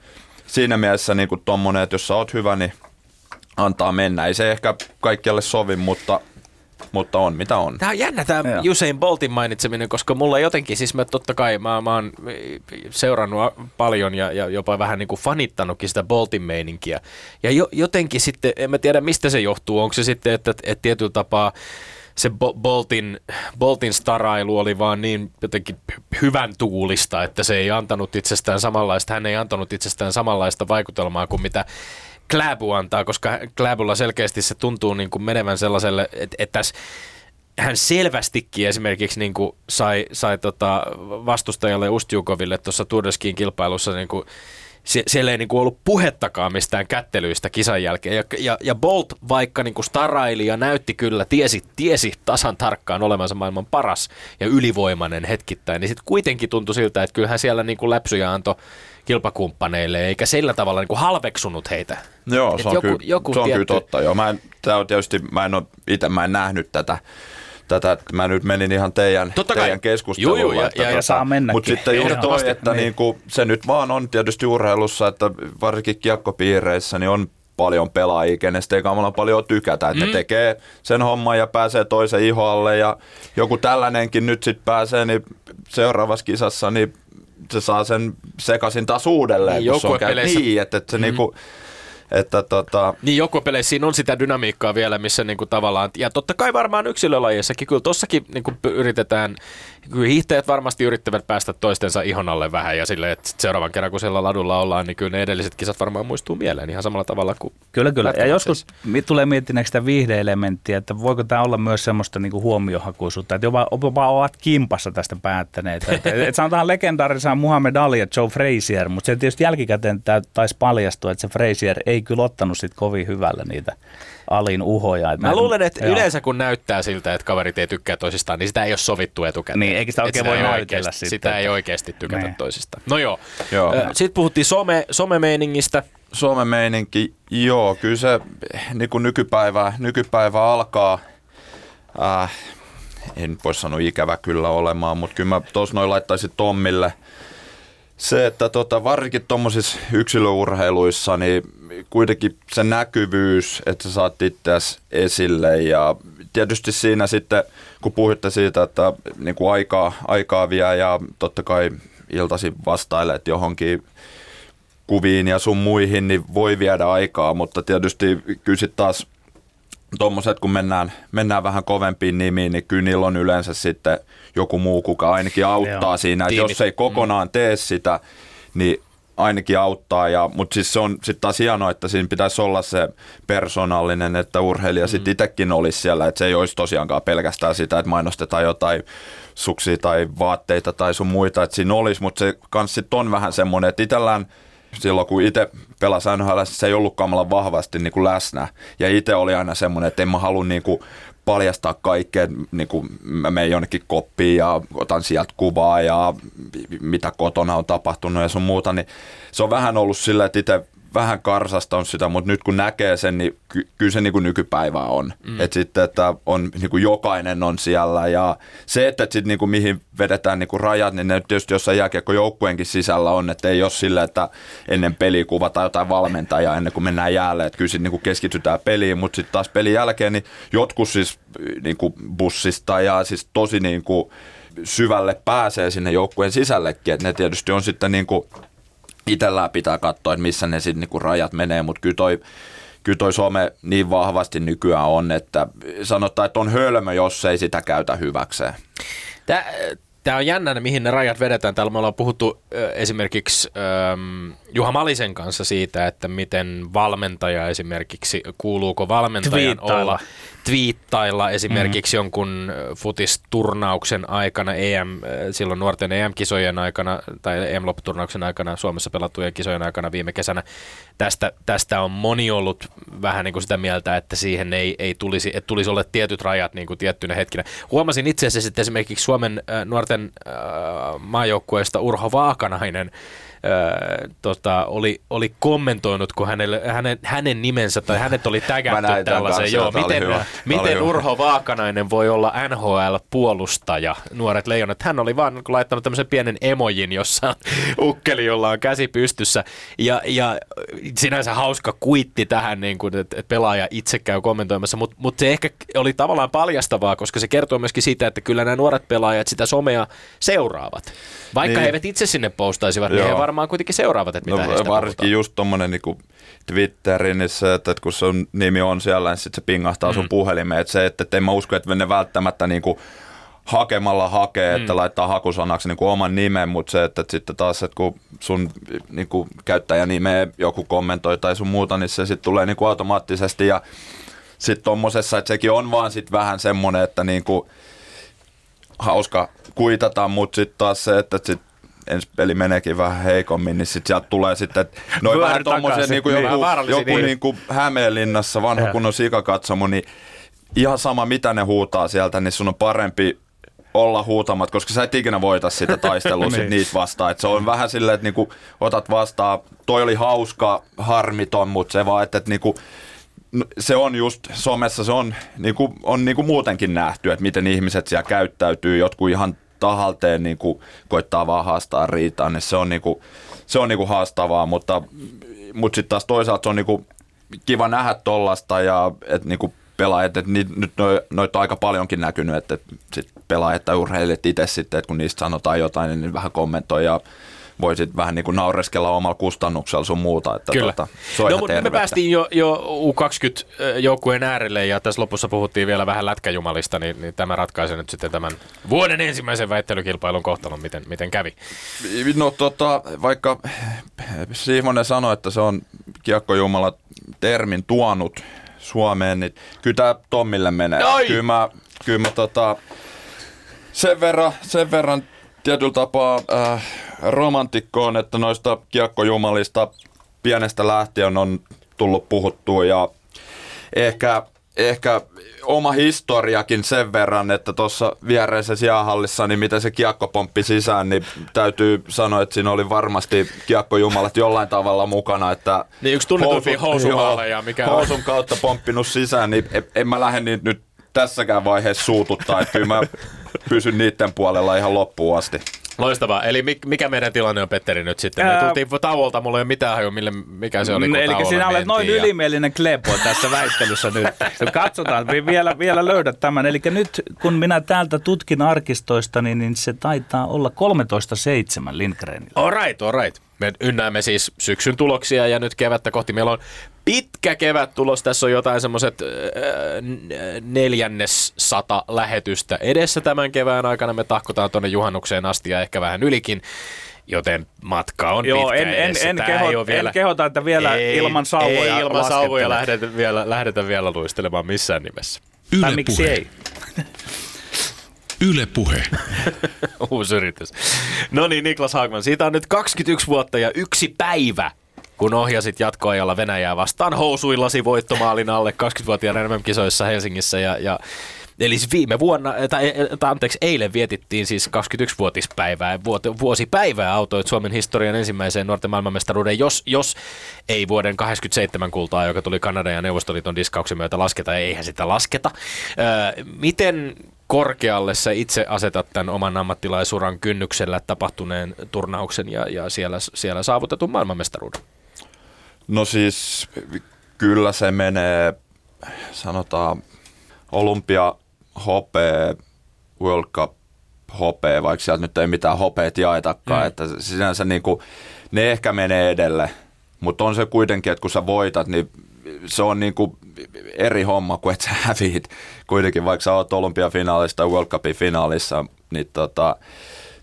Speaker 4: siinä mielessä niin kuin tommonen, että jos sä oot hyvä, niin antaa mennä. Ei se ehkä kaikkialle sovi, mutta mutta on mitä on.
Speaker 3: Tämä on jännä tämä
Speaker 5: Joo.
Speaker 3: Usain Boltin mainitseminen, koska mulla jotenkin, siis mä totta kai, mä, mä oon seurannut paljon ja, ja jopa vähän niin kuin fanittanutkin sitä Boltin meininkiä. Ja jo, jotenkin sitten, en mä tiedä mistä se johtuu, onko se sitten, että, että tietyllä tapaa se Bo- Boltin, Boltin starailu oli vaan niin jotenkin hyvän tuulista, että se ei antanut itsestään samanlaista, hän ei antanut itsestään samanlaista vaikutelmaa kuin mitä Kläbu antaa, koska Kläbulla selkeästi se tuntuu niin kuin menevän sellaiselle, että, että tässä hän selvästikin esimerkiksi niin kuin sai, sai tota vastustajalle Ustjukoville tuossa Tuudeskin kilpailussa niin kuin, sie- siellä ei niin kuin ollut puhettakaan mistään kättelyistä kisan jälkeen. Ja, ja, ja Bolt vaikka niin kuin staraili ja näytti kyllä, tiesi, tiesi tasan tarkkaan olevansa maailman paras ja ylivoimainen hetkittäin, niin sitten kuitenkin tuntui siltä, että kyllähän siellä niin kuin läpsyjä antoi kilpakumppaneille, eikä sillä tavalla niin kuin halveksunut heitä.
Speaker 4: Joo, se on,
Speaker 3: joku-
Speaker 4: kyllä,
Speaker 3: joku
Speaker 4: se on kyllä
Speaker 3: tietty-
Speaker 4: totta. Joo, mä en, tää on tietysti, mä en ole, itse mä en nähnyt tätä, tätä, että mä nyt menin ihan teidän,
Speaker 3: Totta kai.
Speaker 4: teidän keskusteluun.
Speaker 3: Juu, juu, ja- ja-
Speaker 5: ja saa mennäkin.
Speaker 4: Mutta sitten juuri toi, että
Speaker 5: Niin.
Speaker 4: niinku, se nyt vaan on tietysti urheilussa, että varsinkin kiekkopiireissä niin on paljon pelaajia, kenestä ei kamalaa paljon tykätä, että mm. ne tekee sen homman ja pääsee toisen ihoalle ja joku tällainenkin nyt sitten pääsee, niin seuraavassa kisassa niin se saa sen sekaisin taas uudelleen,
Speaker 3: Niin,
Speaker 4: kun se on
Speaker 3: joukkuepeleissä-
Speaker 4: niin, että, että se mm. niinku, että tota,
Speaker 3: Niin joukkuepeleissä siinä on sitä dynamiikkaa vielä, missä niinku tavallaan, ja totta kai varmaan yksilölajeissakin, kyllä tossakin niinku yritetään, kyllä hiihtäjät varmasti yrittävät päästä toistensa ihon alle vähän, ja silleen, että seuraavan kerran kun siellä ladulla ollaan, niin kyllä ne edelliset kisat varmaan muistuu mieleen ihan samalla tavalla kuin
Speaker 5: Kyllä, kyllä. Ja joskus mi- tulee miettineeksi sitä viihdeelementtiä, että voiko tämä olla myös semmoista niinku huomiohakuisuutta, että jopa, jopa ovat kimpassa tästä päättäneet. Että, et sanotaan legendaarissa Muhammed Ali ja Joe Frazier, mutta se tietysti jälkikäteen tää taisi paljastua, että se Frazier ei kyllä ottanut sit kovin hyvällä niitä Alin uhoja. Et
Speaker 3: Mä
Speaker 5: näitä-
Speaker 3: luulen, että
Speaker 5: joo.
Speaker 3: yleensä kun näyttää siltä, että kaverit ei tykkää toisistaan, niin sitä ei ole sovittu etukäteen.
Speaker 5: Niin, eikä sitä
Speaker 3: Et
Speaker 5: oikein voi
Speaker 3: ei
Speaker 5: näytellä
Speaker 3: oikeasti,
Speaker 5: sitten,
Speaker 3: Sitä ei oikeasti tykätä
Speaker 5: Niin.
Speaker 3: toisistaan. No joo.
Speaker 4: Joo.
Speaker 3: Sitten puhuttiin some, somemeiningistä.
Speaker 4: Suomen meininki, joo, kyllä se niin kuin nykypäivä, nykypäivä alkaa, äh, en voi sanoa ikävä kyllä olemaan, mutta kyllä mä tuossa noin laittaisin Tommille se, että tota, varsinkin tuommoisissa yksilöurheiluissa, niin kuitenkin se näkyvyys, että sä saat itseäsi esille ja tietysti siinä sitten, kun puhutte siitä, että niin kuin aikaa, aikaa vie ja totta kai iltasi vastailet johonkin kuviin ja sun muihin, niin voi viedä aikaa, mutta tietysti kyllä taas tuommoiset, kun mennään, mennään vähän kovempiin nimiin, niin kyllä niillä on yleensä sitten joku muu, kuka ainakin auttaa siinä. Että jos ei kokonaan tee sitä, niin ainakin auttaa. Ja, mutta siis se on sitten taas hienoa, että siinä pitäisi olla se persoonallinen, että urheilija sitten itsekin olisi siellä, että se ei olisi tosiaankaan pelkästään sitä, että mainostetaan jotain suksia tai vaatteita tai sun muita, että siinä olisi, mutta se kans sit on vähän semmoinen, että itsellään silloin kun itse pelasi NHL, se ei ollut kamala vahvasti niin kuin läsnä. Ja itse oli aina semmoinen, että en mä halua niin kuin paljastaa kaikkea, niin kuin mä menen jonnekin koppiin ja otan sieltä kuvaa ja mitä kotona on tapahtunut ja sun muuta, niin se on vähän ollut silleen, että itse vähän karsastanut sitä, mutta nyt kun näkee sen, niin ky- kyllä se niin kuin nykypäivä on. Mm. Että sitten, että on, niin kuin jokainen on siellä ja se, että sitten niin kuin mihin vedetään niin kuin rajat, niin ne tietysti jossain jääkiekkojoukkueenkin sisällä on, että ei ole sille, että ennen peliä kuvataan jotain valmentajaa ennen kuin mennään jäälle, että kyllä sitten niin kuin keskitytään peliin, mutta sitten taas pelin jälkeen niin jotkut siis niin kuin bussista ja siis tosi niin kuin syvälle pääsee sinne joukkueen sisällekin, että ne tietysti on sitten niin kuin itsellään pitää katsoa, että missä ne sitten niinku rajat menee, mutta kyllä toi, kyllä toi some niin vahvasti nykyään on, että sanotaan, että on hölmö, jos ei sitä käytä hyväkseen.
Speaker 3: Tämä, tämä on jännä, mihin ne rajat vedetään. Täällä me ollaan puhuttu esimerkiksi ähm, Juha Malisen kanssa siitä, että miten valmentaja esimerkiksi, kuuluuko valmentajan
Speaker 5: Twiittailla.
Speaker 3: olla twiittailla esimerkiksi mm. jonkun futisturnauksen aikana, EM, silloin nuorten EM-kisojen aikana tai EM-lopputurnauksen aikana, Suomessa pelattujen kisojen aikana viime kesänä. Tästä, tästä on moni ollut vähän niin kuin sitä mieltä, että siihen ei, ei tulisi, että tulisi olla tietyt rajat niin kuin tiettynä hetkinä. Huomasin itse asiassa, että esimerkiksi Suomen äh, nuorten äh, maajoukkueesta Urho Vaakanainen Öö, tota, oli, oli kommentoinut, kun hänelle, hänen, hänen nimensä tai hänet oli tägätty tällaiseen.
Speaker 4: kanssa,
Speaker 3: Joo, miten miten
Speaker 4: hyvä.
Speaker 3: Urho Vaakanainen voi olla NHL-puolustaja, nuoret leijonat. Hän oli vaan laittanut tämmöisen pienen emojin, jossa on ukkeli, jolla on käsi pystyssä. Ja, ja sinänsä hauska kuitti tähän, niin kuin, että pelaaja itse käy kommentoimassa, mutta mut se ehkä oli tavallaan paljastavaa, koska se kertoo myöskin siitä, että kyllä nämä nuoret pelaajat sitä somea seuraavat. Vaikka
Speaker 4: Niin.
Speaker 3: he eivät itse sinne postaisivat, niin he varmaan kuitenkin seuraavat, että mitä
Speaker 4: No,
Speaker 3: heistä
Speaker 4: varsinkin
Speaker 3: puhutaan.
Speaker 4: just tommonen niinku Twitterin, niin se, että kun sun nimi on siellä, niin sit se pingahtaa sun puhelimeen. Että se, että et en mä usko, että ne välttämättä niinku hakemalla hakee, että laittaa hakusanaksi niinku oman nimen, mutta se, että sitten taas, että kun sun niinku käyttäjänimeä joku kommentoi tai sun muuta, niin se sitten tulee niinku automaattisesti ja sitten tommosessa, että sekin on vaan sit vähän semmonen, että niinku hauska kuitata, mutta sitten taas se, että sit ensi peli meneekin vähän heikommin, niin sitten sieltä tulee sitten, että noin vähän niinku
Speaker 3: Niin,
Speaker 4: joku,
Speaker 3: vähän vaarallisia,
Speaker 4: joku
Speaker 3: niin.
Speaker 4: niinku Hämeenlinnassa vanha kunnon sikakatsomo, niin ihan sama mitä ne huutaa sieltä, niin sun on parempi olla huutamat, koska sä et ikinä voita sitä taistelua <laughs> sit niitä vastaan. Et se on vähän silleen, että niinku otat vastaan, toi oli hauska, harmiton, mutta se vaan, että et niinku, se on just, somessa se on, niinku, on niinku muutenkin nähty, että miten ihmiset siellä käyttäytyy, jotkut ihan tahalteen niinku, koittaa vaan haastaa riitaa, niin se on, niinku, se on niinku haastavaa, mutta, mutta sitten taas toisaalta se on niinku, kiva nähdä tollasta ja että niinku, pelaajat, että nyt noi, noita on aika paljonkin näkynyt, että, että sit pelaajat tai urheilijat itse sitten, että kun niistä sanotaan jotain, niin vähän kommentoi ja voi sitten vähän niin kuin naureskella omalla kustannuksella sun muuta. Että
Speaker 3: Kyllä.
Speaker 4: Tota, se on
Speaker 3: no, mutta me päästiin jo, jo U20-joukkueen äärelle ja tässä lopussa puhuttiin vielä vähän lätkäjumalista, niin, niin tämä ratkaisee nyt sitten tämän vuoden ensimmäisen väittelykilpailun kohtalon, miten, miten kävi.
Speaker 4: No tota, vaikka Sihmonen sanoi, että se on kiekkojumala termin tuonut Suomeen, niin kyllä tämä Tommille menee.
Speaker 3: Ai!
Speaker 4: Kyllä mä, kyllä mä tota, sen, verran, sen verran tietyllä tapaa äh, romantikkoon, että noista kiekkojumalista pienestä lähtien on tullut puhuttua ja ehkä, ehkä oma historiakin sen verran, että tuossa viereisessä jäähallissa, niin miten se kiekko pomppi sisään, niin täytyy sanoa, että siinä oli varmasti kiekkojumalat jollain tavalla mukana. Että
Speaker 3: Niin yksi tunnetuimpia housumaaleja, mikä on.
Speaker 4: housun kautta pomppinut sisään, niin en, en mä lähde niitä nyt tässäkään vaiheessa suututtaa, että kyllä mä pysyn niiden puolella ihan loppuun asti.
Speaker 3: Loistavaa. Eli mik- mikä meidän tilanne on, Petteri, nyt sitten? Me
Speaker 5: Ää-
Speaker 3: tultiin tauolta, mulla ei ole mitään hajua, mille, mikä se oli, kun
Speaker 5: Eli sinä olet noin
Speaker 3: ja-
Speaker 5: ylimielinen klepo tässä väittelyssä nyt. No Katsotaan, vi- vielä, vielä löydät tämän. Eli nyt kun minä täältä tutkin arkistoista, niin, niin se taitaa olla 13.7 Lindgrenillä.
Speaker 3: All right, all right. Me ynnäämme siis syksyn tuloksia ja nyt kevättä kohti. Meillä on pitkä kevät tulos. Tässä on jotain semmoiset neljännes sata lähetystä edessä tämän kevään aikana. Me tahkotaan tuonne juhannukseen asti ja ehkä vähän ylikin. Joten matka on
Speaker 5: Joo,
Speaker 3: pitkä
Speaker 5: en, en, en, keho,
Speaker 3: ei ole vielä...
Speaker 5: en kehota, että vielä
Speaker 3: ei,
Speaker 5: ilman sauvoja
Speaker 3: Ei ilman sauvoja lähdetä vielä, lähdetä vielä luistelemaan missään nimessä.
Speaker 5: Tai
Speaker 2: Yle
Speaker 5: miksi
Speaker 2: Puhe.
Speaker 5: ei?
Speaker 2: Yle Puhe. <laughs>
Speaker 3: Uusi yritys. No niin, Niklas Haagman, siitä on nyt 21 vuotta ja yksi päivä, kun ohjasit jatkoajalla Venäjää vastaan housuillasi voittomaalin alle 20-vuotiaan MM-kisoissa Helsingissä. Ja, ja Eli siis viime vuonna, tai, tai anteeksi, eilen vietittiin siis 21-vuotispäivää, vuosipäivää autoit Suomen historian ensimmäiseen nuorten maailmanmestaruuden, jos, jos ei vuoden 87 kultaa, joka tuli Kanadan ja Neuvostoliiton diskauksen myötä lasketa, eihän sitä lasketa. Öö, miten korkealle sä itse asetat tämän oman ammattilaisuran kynnyksellä tapahtuneen turnauksen ja, ja siellä, siellä saavutetun maailmanmestaruuden?
Speaker 4: No siis kyllä se menee, sanotaan, olympia hopee, World Cup hopee, vaikka sieltä nyt ei mitään hopeet jaetakaan, mm. että sinänsä niin kuin, ne ehkä menee edelle, mutta on se kuitenkin, että kun sä voitat, niin se on niin kuin eri homma kuin että sä häviit kuitenkin, vaikka sä oot olympiafinaalissa tai World Cupin finaalissa, niin tota,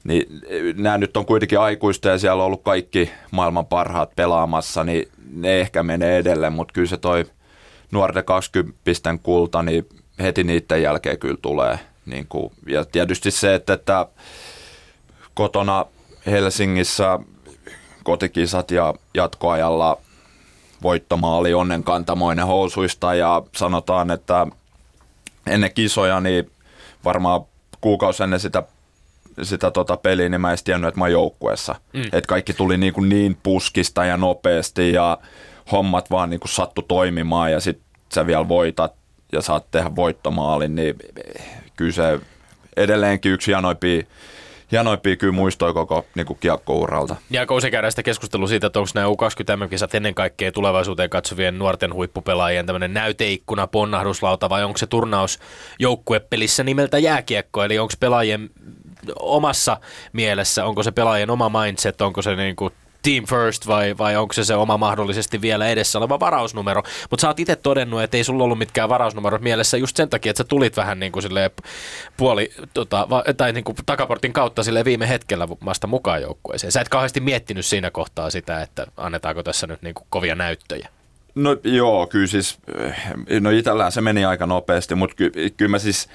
Speaker 4: niin nämä nyt on kuitenkin aikuista ja siellä on ollut kaikki maailman parhaat pelaamassa, niin ne ehkä menee edelleen, mutta kyllä se toi nuorten 20 kulta, niin heti niiden jälkeen kyllä tulee. Niin kuin, ja tietysti se, että, että kotona Helsingissä kotikisat ja jatkoajalla voittomaali onnenkantamoinen housuista ja sanotaan, että ennen kisoja niin varmaan kuukausi ennen sitä sitä tota peliä, niin mä en tiennyt, että mä oon joukkueessa. Mm. Että kaikki tuli niin, kuin niin puskista ja nopeasti ja hommat vaan niin kuin sattu toimimaan ja sitten sä vielä voitat ja saat tehdä voittomaalin, niin kyllä se edelleenkin yksi hienoimpia hienoimpia kyllä muistoi koko niin kuin kiekkouralta.
Speaker 3: Ja kun se käydään sitä keskustelua siitä, että onko nämä U20-kisat ennen kaikkea tulevaisuuteen katsovien nuorten huippupelaajien tämmöinen näyteikkuna, ponnahduslauta vai onko se turnaus joukkuepelissä nimeltä jääkiekko, eli onko pelaajien omassa mielessä, onko se pelaajien oma mindset, onko se niin kuin team first vai, vai onko se se oma mahdollisesti vielä edessä oleva varausnumero. Mutta sä oot itse todennut, että ei sulla ollut mitkään varausnumerot mielessä just sen takia, että sä tulit vähän niin kuin puoli, tota, va, tai niin kuin takaportin kautta sille viime hetkellä vasta mukaan joukkueeseen. Sä et kauheasti miettinyt siinä kohtaa sitä, että annetaanko tässä nyt niin kuin kovia näyttöjä.
Speaker 4: No joo, kyllä siis, no itsellään se meni aika nopeasti, mutta ky, kyllä mä siis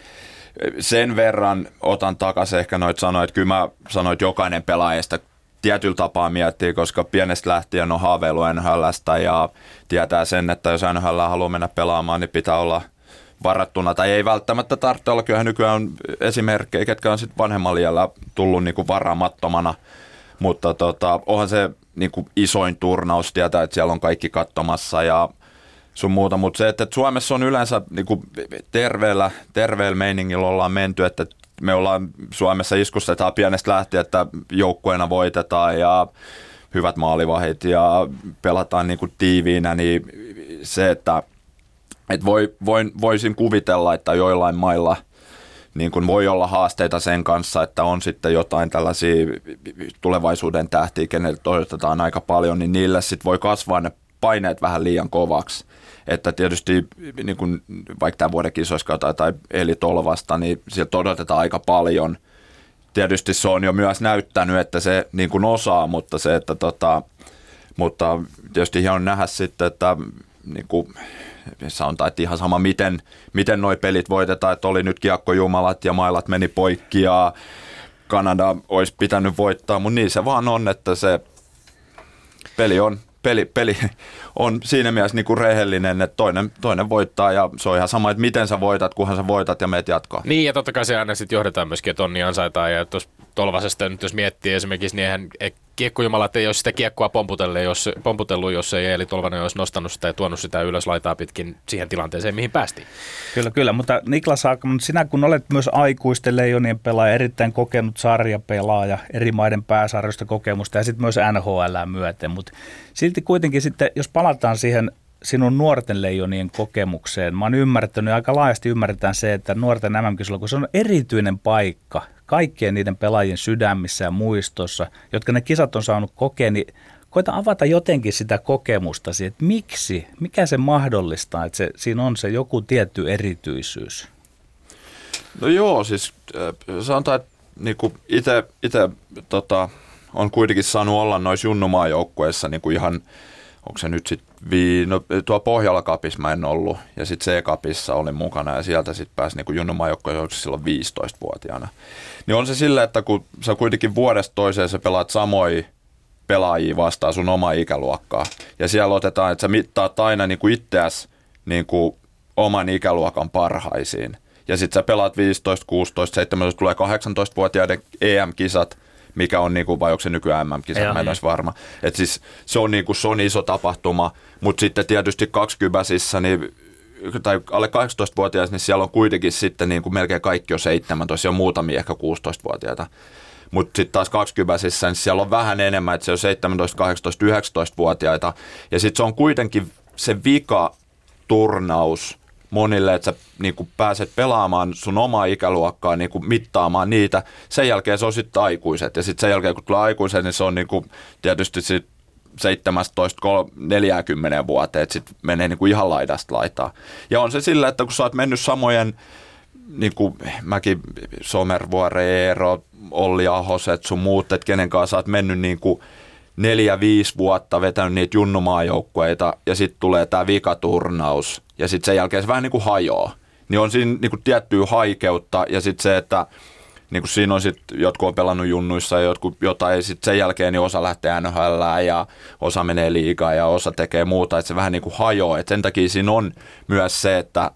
Speaker 4: sen verran otan takaisin ehkä noit sanoit, kyllä mä sanoin, että jokainen pelaajista tietyllä tapaa miettii, koska pienestä lähtien on haaveilu NHLstä ja tietää sen, että jos NHL haluaa mennä pelaamaan, niin pitää olla varattuna, tai ei välttämättä tarvitse olla. Kyllähän nykyään on esimerkkejä, ketkä on sitten vanhemmalla iällä tullut niinku varamattomana, mutta tota, onhan se niinku isoin turnaus, tietää, että siellä on kaikki katsomassa ja sun muuta, mutta se, että Suomessa on yleensä niinku terveellä, terveellä meiningillä ollaan menty, että me ollaan Suomessa iskustetaan pienestä lähtien, että joukkueena voitetaan ja hyvät maalivahit ja pelataan niin kuin tiiviinä, niin se, että, että voi, voin, voisin kuvitella, että joillain mailla niin kuin voi olla haasteita sen kanssa, että on sitten jotain tällaisia tulevaisuuden tähtiä, kenelle toivotetaan aika paljon, niin niille sitten voi kasvaa ne paineet vähän liian kovaksi. Että tietysti niin kuin, vaikka tämän vuoden kisoissa tai Eli Tolvasta, niin sieltä odotetaan aika paljon. Tietysti se on jo myös näyttänyt, että se niin kuin osaa, mutta se, että tota, mutta tietysti hieno nähdä sitten, että niin kuin, sanotaan, että ihan sama miten, miten noi pelit voitetaan, että oli nyt kiekkojumalat ja mailat meni poikki ja Kanada olisi pitänyt voittaa, mutta niin se vaan on, että se peli on peli, peli on siinä mielessä niin kuin rehellinen, että toinen, toinen voittaa ja se on ihan sama, että miten sä voitat, kunhan sä voitat ja meet jatkaa.
Speaker 3: Niin ja totta kai se aina sitten johdetaan myöskin, että onni ansaitaan ja tuossa Tolvasesta nyt jos miettii esimerkiksi, niin eihän kiekkojumalat ei olisi sitä kiekkoa pomputellut, jos, pomputellut, jos ei Eeli Tolvanen olisi nostanut sitä ja tuonut sitä ylös laitaa pitkin siihen tilanteeseen, mihin päästiin.
Speaker 5: Kyllä, kyllä, mutta Niklas Haakman, sinä kun olet myös aikuisten leijonien pelaaja, erittäin kokenut sarjapelaaja, eri maiden pääsarjoista kokemusta ja sitten myös NHL myöten, mutta silti kuitenkin sitten, jos palataan siihen sinun nuorten leijonien kokemukseen. Mä oon ymmärtänyt, aika laajasti ymmärretään se, että nuorten mm kun se on erityinen paikka kaikkien niiden pelaajien sydämissä ja muistossa, jotka ne kisat on saanut kokea, niin koita avata jotenkin sitä kokemusta, että miksi, mikä se mahdollistaa, että se, siinä on se joku tietty erityisyys.
Speaker 4: No joo, siis äh, sanotaan, että niinku itse tota, on kuitenkin saanut olla noissa junnumaajoukkueissa niinku ihan, onko se nyt sitten no, tuo Pohjalla kapissa mä en ollut ja sitten C-kapissa olin mukana ja sieltä sitten pääsi niinku junnumaajoukkueessa silloin 15-vuotiaana. Niin on se sillä, että kun sä kuitenkin vuodesta toiseen sä pelaat samoja pelaajia vastaan sun oma ikäluokkaa. Ja siellä otetaan, että sä mittaat aina niin kuin itseäsi niin kuin oman ikäluokan parhaisiin. Ja sitten sä pelaat 15, 16, 17, tulee 18-vuotiaiden EM-kisat, mikä on niinku, vai onko se nykyään MM-kisa,
Speaker 5: Joo.
Speaker 4: mä en olisi varma. Et siis se on, niinku, se on iso tapahtuma, mutta sitten tietysti 20 niin tai alle 18-vuotiaissa, niin siellä on kuitenkin sitten niin kuin melkein kaikki on 17, ja muutamia ehkä 16-vuotiaita. Mutta sitten taas 20 niin siellä on vähän enemmän, että se on 17, 18, 19-vuotiaita. Ja sitten se on kuitenkin se vika turnaus monille, että sä niin kuin pääset pelaamaan sun omaa ikäluokkaa, niin kuin mittaamaan niitä. Sen jälkeen se on sitten aikuiset. Ja sitten sen jälkeen, kun tulee aikuiset, niin se on niin kuin tietysti sit 17-40 vuoteen, että sitten menee niin kuin ihan laidasta laitaa. Ja on se sillä, että kun sä oot mennyt samojen, niin kuin mäkin, Somervuore, Eero, Olli Ahoset, sun muut, että kenen kanssa sä oot mennyt niin kuin neljä, viisi vuotta vetänyt niitä junnumaajoukkueita ja sitten tulee tämä vikaturnaus ja sitten sen jälkeen se vähän niin kuin hajoaa. Niin on siinä niin kuin tiettyä haikeutta ja sitten se, että niin kuin siinä on sitten, jotkut on pelannut junnuissa ja jotkut jotain, ja sitten sen jälkeen niin osa lähtee NHL ja osa menee liigaan ja osa tekee muuta, että se vähän niin kuin hajoaa. Et sen takia siinä on myös se, että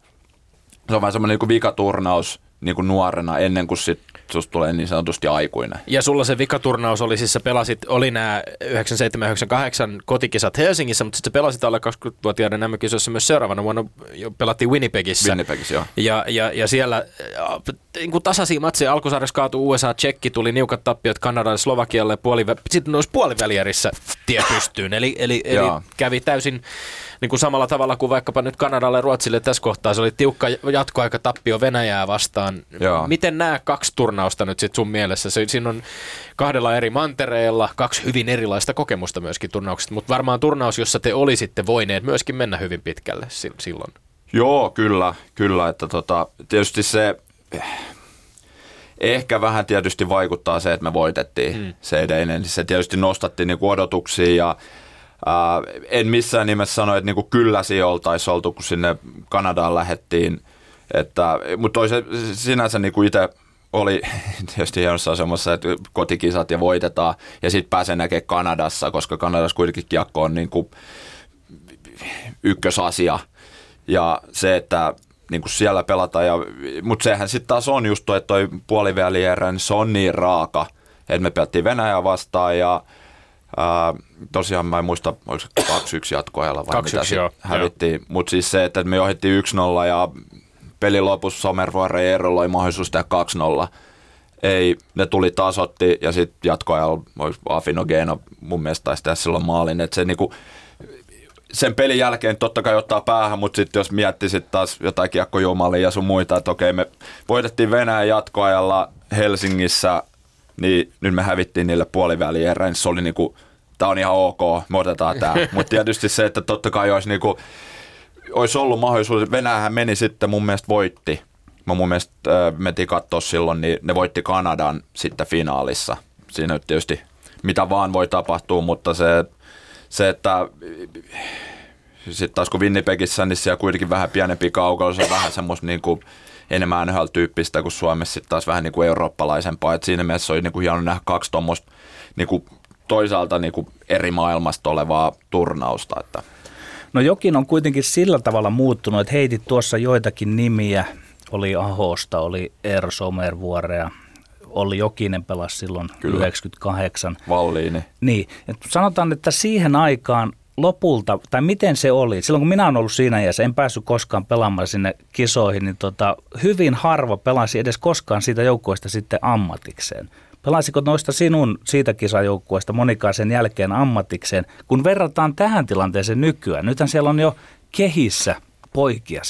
Speaker 4: se on vähän semmoinen niin vikaturnaus niin kuin nuorena ennen kuin sit susta tulee niin sanotusti aikuinen.
Speaker 3: Ja sulla se vikaturnaus oli siis, sä pelasit, oli nämä 97-98 kotikisat Helsingissä, mutta sitten sä pelasit alle 20-vuotiaiden nämä kisoissa myös seuraavana vuonna, jo pelattiin Winnipegissä.
Speaker 4: Winnipegissä, joo.
Speaker 3: Ja, ja, ja siellä äh, niin kuin tasaisia matseja, alkusarjassa kaatui USA, Tsekki, tuli niukat tappiot Kanadalle, Slovakialle, puoli, sitten noissa puolivälierissä tie pystyyn. Eli, eli, eli kävi täysin niin kuin samalla tavalla kuin vaikkapa nyt Kanadalle ja Ruotsille tässä kohtaa. Se oli tiukka jatkoaika tappio Venäjää vastaan.
Speaker 4: Joo.
Speaker 3: Miten nämä kaksi turnausta nyt sitten sun mielessä? Se, siinä on kahdella eri mantereella kaksi hyvin erilaista kokemusta myöskin turnauksista, mutta varmaan turnaus, jossa te olisitte voineet myöskin mennä hyvin pitkälle sil- silloin.
Speaker 4: Joo, kyllä, kyllä, että tota, tietysti se ehkä vähän tietysti vaikuttaa se, että me voitettiin mm. se edellinen. Se tietysti nostatti niinku odotuksia ja ää, en missään nimessä sano, että niinku kyllä siinä oltaisiin oltu, kun sinne Kanadaan lähettiin. Mutta sinänsä niinku itse oli <laughs> tietysti hienossa asemassa, että kotikisat ja voitetaan ja sitten pääsee näkemään Kanadassa, koska Kanadassa kuitenkin kiekko on niinku ykkösasia. Ja se, että niin kuin siellä pelataan, ja, mutta sehän sitten taas on just toi, että toi puolivälierä, niin se on niin raaka, että me pelattiin Venäjää vastaan ja ää, tosiaan mä en muista, oliko se 2-1 jatkoajalla vai
Speaker 3: 2-1,
Speaker 4: mitä
Speaker 3: joo,
Speaker 4: hävittiin, mutta siis se, että me johdettiin 1-0 ja pelin lopussa Somervuore ja Eero loi mahdollisuus tehdä 2-0. Ei, ne tuli tasotti ja sitten jatkoajalla olisi Afinogeno mun mielestä taisi tehdä silloin maalin, että se niinku, sen pelin jälkeen totta kai ottaa päähän, mutta sitten jos miettisit taas jotain kiekkojumalia ja sun muita, että okei me voitettiin Venäjän jatkoajalla Helsingissä, niin nyt me hävittiin niille puolivälierään, se oli niinku, tää on ihan ok, me otetaan tää. <laughs> mutta tietysti se, että totta kai olisi niinku, olisi ollut mahdollisuus, Venäjähän meni sitten mun mielestä voitti. Mä mun mielestä äh, mentiin katsoa silloin, niin ne voitti Kanadan sitten finaalissa. Siinä nyt tietysti mitä vaan voi tapahtua, mutta se, se että sitten taas kun Winnipegissä, niin siellä kuitenkin vähän pienempi kaukalla, se on vähän semmoista niin kuin enemmän NHL-tyyppistä kuin Suomessa sitten taas vähän niin kuin eurooppalaisempaa. Et siinä mielessä oli niin kuin hieno nähdä kaksi tuommoista niin kuin toisaalta niin kuin eri maailmasta olevaa turnausta. Että.
Speaker 5: No jokin on kuitenkin sillä tavalla muuttunut, että heitit tuossa joitakin nimiä. Oli Ahosta, oli Eero Somervuorea, Olli Jokinen pelasi silloin
Speaker 4: Kyllä.
Speaker 5: 98.
Speaker 4: Valliini.
Speaker 5: Niin, että sanotaan, että siihen aikaan lopulta, tai miten se oli, silloin kun minä olen ollut siinä iässä, en päässyt koskaan pelaamaan sinne kisoihin, niin tota, hyvin harva pelasi edes koskaan siitä joukkueesta sitten ammatikseen. Pelasiko noista sinun siitä kisajoukkueesta monikaan sen jälkeen ammatikseen, kun verrataan tähän tilanteeseen nykyään? Nythän siellä on jo kehissä poikia, 7-18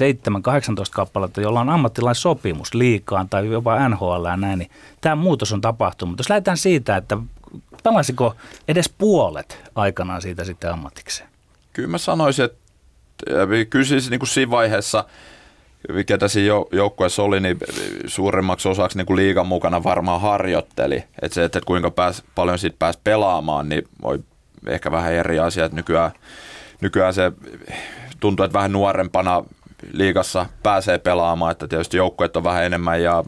Speaker 5: kappaletta, jolla on ammattilaissopimus liikaan tai jopa NHL ja näin, niin tämä muutos on tapahtunut. Jos lähdetään siitä, että pelasiko edes puolet aikanaan siitä sitten ammatikseen?
Speaker 4: Kyllä mä sanoisin, että kyllä siis niin kuin siinä vaiheessa, ketä siinä jou- joukkueessa oli, niin suurimmaksi osaksi niin kuin liigan mukana varmaan harjoitteli. Että se, että kuinka pääs, paljon siitä pääsi pelaamaan, niin voi ehkä vähän eri asia. Että nykyään, nykyään se tuntuu, että vähän nuorempana liigassa pääsee pelaamaan, että tietysti joukkueet on vähän enemmän ja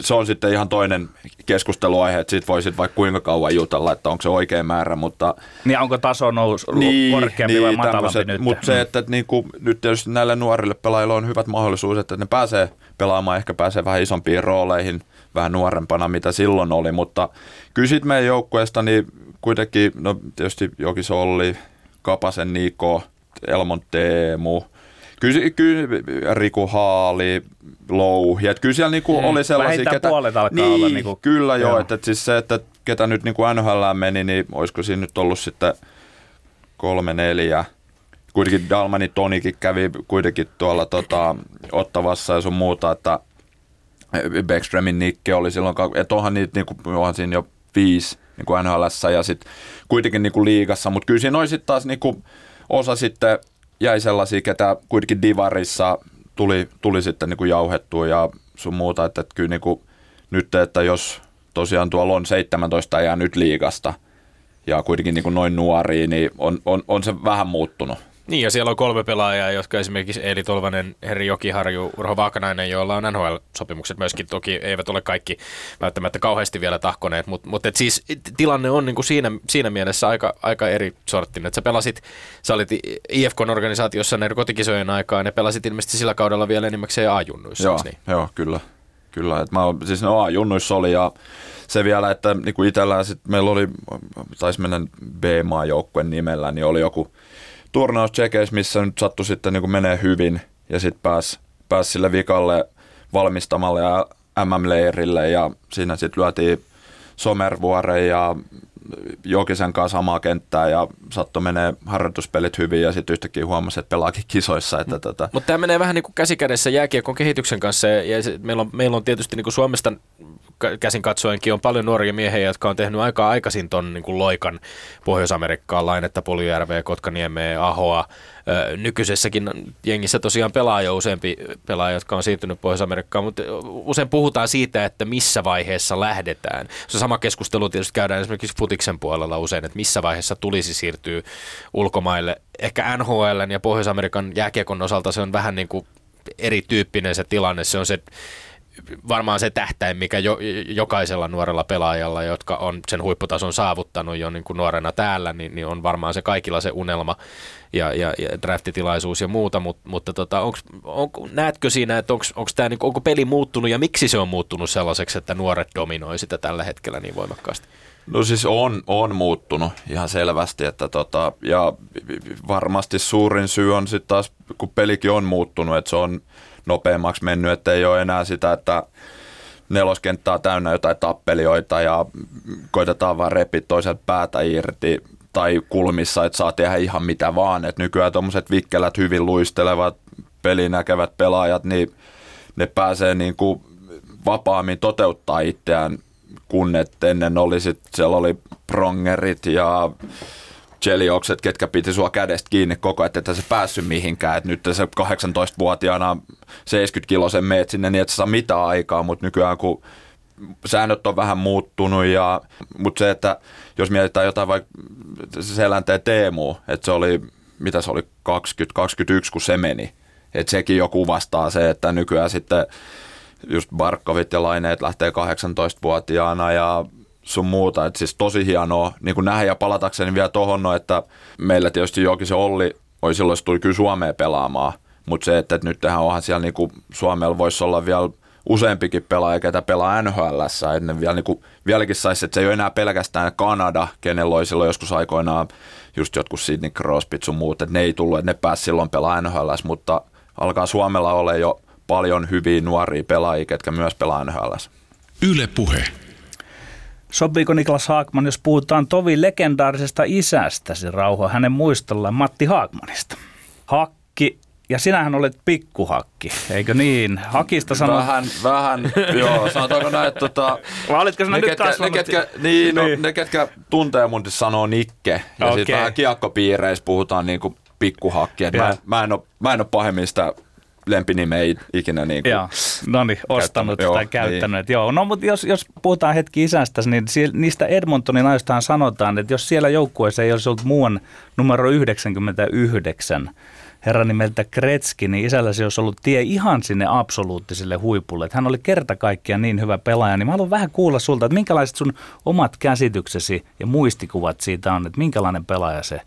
Speaker 4: se on sitten ihan toinen keskusteluaihe, että siitä voisit vaikka kuinka kauan jutella, että onko se oikea määrä, mutta...
Speaker 5: Niin onko taso noussut niin, korkeampi niin, vai matalampi nyt?
Speaker 4: Mutta se, että, että niin kuin, nyt tietysti näille nuorille pelaajille on hyvät mahdollisuudet, että ne pääsee pelaamaan, ehkä pääsee vähän isompiin rooleihin, vähän nuorempana, mitä silloin oli, mutta kyllä sitten meidän joukkueesta, niin kuitenkin, no tietysti Jokis Olli, Kapasen Niko, Elmon Teemu, kyllä, kyllä Riku Haali, Louhi, että kyllä siellä niinku hmm. oli sellaisia,
Speaker 5: ketä... puolet alkaa niin, olla niinku...
Speaker 4: Kyllä joo, joo. Että, että siis se, että ketä nyt niinku NHL meni, niin olisiko siinä nyt ollut sitten kolme, neljä, kuitenkin Dalmani Tonikin kävi kuitenkin tuolla tota, Ottavassa ja sun muuta, että Beckströmin Nikke oli silloin, että onhan niitä niinku, onhan siinä jo viisi niin kuin NHLssä ja sitten kuitenkin niin kuin liigassa, mutta kyllä siinä olisi taas niin kuin osa sitten jäi sellaisia, ketä kuitenkin divarissa tuli, tuli sitten niin kuin jauhettua ja sun muuta, että, että kyllä niin kuin nyt, että jos tosiaan tuolla on 17 ja nyt liigasta ja kuitenkin niin kuin noin nuoria, niin on, on, on se vähän muuttunut.
Speaker 3: Niin, ja siellä on kolme pelaajaa, jotka esimerkiksi Eeli Tolvanen, Heri Jokiharju, Urho Vaakanainen, joilla on NHL-sopimukset myöskin. Toki eivät ole kaikki välttämättä kauheasti vielä tahkoneet, mutta, et siis tilanne on niin kuin siinä, siinä mielessä aika, aika eri sorttinen. Että sä pelasit, sä olit IFK-organisaatiossa näiden kotikisojen aikaan ja pelasit ilmeisesti sillä kaudella vielä enimmäkseen A-junnuissa.
Speaker 4: Joo,
Speaker 3: niin?
Speaker 4: joo, kyllä. Kyllä, että mä, siis no A-junnuissa oli ja se vielä, että niin kuin itsellään sit meillä oli, taisi mennä B-maa joukkueen nimellä, niin oli joku turnaus Tsekeissä, missä nyt sattui sitten niin menee hyvin ja sitten pääsi pääs sille vikalle valmistamalle ja MM-leirille ja siinä sitten lyötiin Somervuoren ja Jokisen kanssa samaa kenttää ja sattui menee harjoituspelit hyvin ja sitten yhtäkkiä huomasi, että pelaakin kisoissa. Että tätä.
Speaker 3: Mutta tämä menee vähän niin kuin käsikädessä jääkiekon kehityksen kanssa ja, ja se, meillä, on, meillä on tietysti niin kuin Suomesta käsin katsoenkin on paljon nuoria miehiä, jotka on tehnyt aika aikaisin ton niin loikan Pohjois-Amerikkaan, Lainetta, Poljujärveä, Kotkaniemeä, Ahoa. Nykyisessäkin jengissä tosiaan pelaa jo useampi pelaaja, jotka on siirtynyt Pohjois-Amerikkaan, mutta usein puhutaan siitä, että missä vaiheessa lähdetään. Se sama keskustelu tietysti käydään esimerkiksi futiksen puolella usein, että missä vaiheessa tulisi siirtyä ulkomaille. Ehkä NHL ja Pohjois-Amerikan jääkiekon osalta se on vähän niin kuin erityyppinen se tilanne. Se on se varmaan se tähtäin, mikä jo, jokaisella nuorella pelaajalla, jotka on sen huipputason saavuttanut jo niin kuin nuorena täällä, niin, niin on varmaan se kaikilla se unelma ja, ja, ja draftitilaisuus ja muuta, Mut, mutta tota, onks, onko, näetkö siinä, että onko, onko, tää, niin, onko peli muuttunut ja miksi se on muuttunut sellaiseksi, että nuoret dominoi sitä tällä hetkellä niin voimakkaasti?
Speaker 4: No siis on, on muuttunut ihan selvästi, että tota, ja varmasti suurin syy on sitten taas, kun pelikin on muuttunut, että se on nopeammaksi mennyt, että ei ole enää sitä, että neloskenttää täynnä jotain tappelioita ja koitetaan vaan repiä toiselta päätä irti tai kulmissa, että saa tehdä ihan mitä vaan. Et nykyään tuommoiset vikkelät, hyvin luistelevat, pelinäkevät pelaajat, niin ne pääsee niin kuin vapaammin toteuttaa itseään, kun ennen oli sit, siellä oli prongerit ja Cheliokset, ketkä piti sua kädestä kiinni koko ajan, että se päässyt mihinkään. Et nyt se 18-vuotiaana 70 kilosen meet sinne niin, että saa mitä aikaa, mutta nykyään kun säännöt on vähän muuttunut, ja, mutta se, että jos mietitään jotain vaikka Selänteen Teemu, että se oli, mitä se oli, 20-21 kun se meni, että sekin jo kuvastaa se, että nykyään sitten just Barkovit ja Laineet lähtee 18-vuotiaana ja sun muuta. että siis tosi hienoa niin kuin nähdä ja palatakseni vielä tohon, no, että meillä tietysti jokin se Olli oli silloin, se tuli kyllä Suomeen pelaamaan, mutta se, että, että nyt tehdään onhan siellä niin kuin Suomella voisi olla vielä useampikin pelaaja, ketä pelaa NHL, että ne vielä, niin kuin, vieläkin saisi, että se ei ole enää pelkästään Kanada, kenellä oli silloin joskus aikoinaan just jotkut Sidney Crosbyt sun muut, että ne ei tullut, että ne pääsi silloin pelaa NHL, mutta alkaa Suomella olla jo paljon hyviä nuoria pelaajia, ketkä myös pelaa NHL.
Speaker 2: Yle Puhe.
Speaker 5: Sopiiko Niklas Haakman, jos puhutaan tovi legendaarisesta isästäsi rauha hänen muistollaan Matti Haakmanista? Hakki ja sinähän olet pikkuhakki, eikö niin? Hakista sanoo...
Speaker 4: Vähän, vähän, joo. Sanotaanko näin, että tota,
Speaker 5: Vai olitko sinä
Speaker 4: ne,
Speaker 5: nyt
Speaker 4: ketkä, ne, ketkä, niin, no, niin. ne, ketkä tuntee mun sanoo Nikke. Ja okay. sitten vähän kiekkopiireissä puhutaan niin kuin pikkuhakki. Mä, mä, en ole, mä en ole pahemmin sitä lempinime ei ikinä niin kuin
Speaker 5: Joo, no niin, ostanut tai niin. käyttänyt. Niin. Joo, no mutta jos, jos puhutaan hetki isästä, niin niistä Edmontonin ajoistaan sanotaan, että jos siellä joukkueessa ei olisi ollut muun numero 99, herra nimeltä Kretski, niin isälläsi olisi ollut tie ihan sinne absoluuttiselle huipulle. Että hän oli kerta kaikkiaan niin hyvä pelaaja, niin mä haluan vähän kuulla sulta, että minkälaiset sun omat käsityksesi ja muistikuvat siitä on, että minkälainen pelaaja se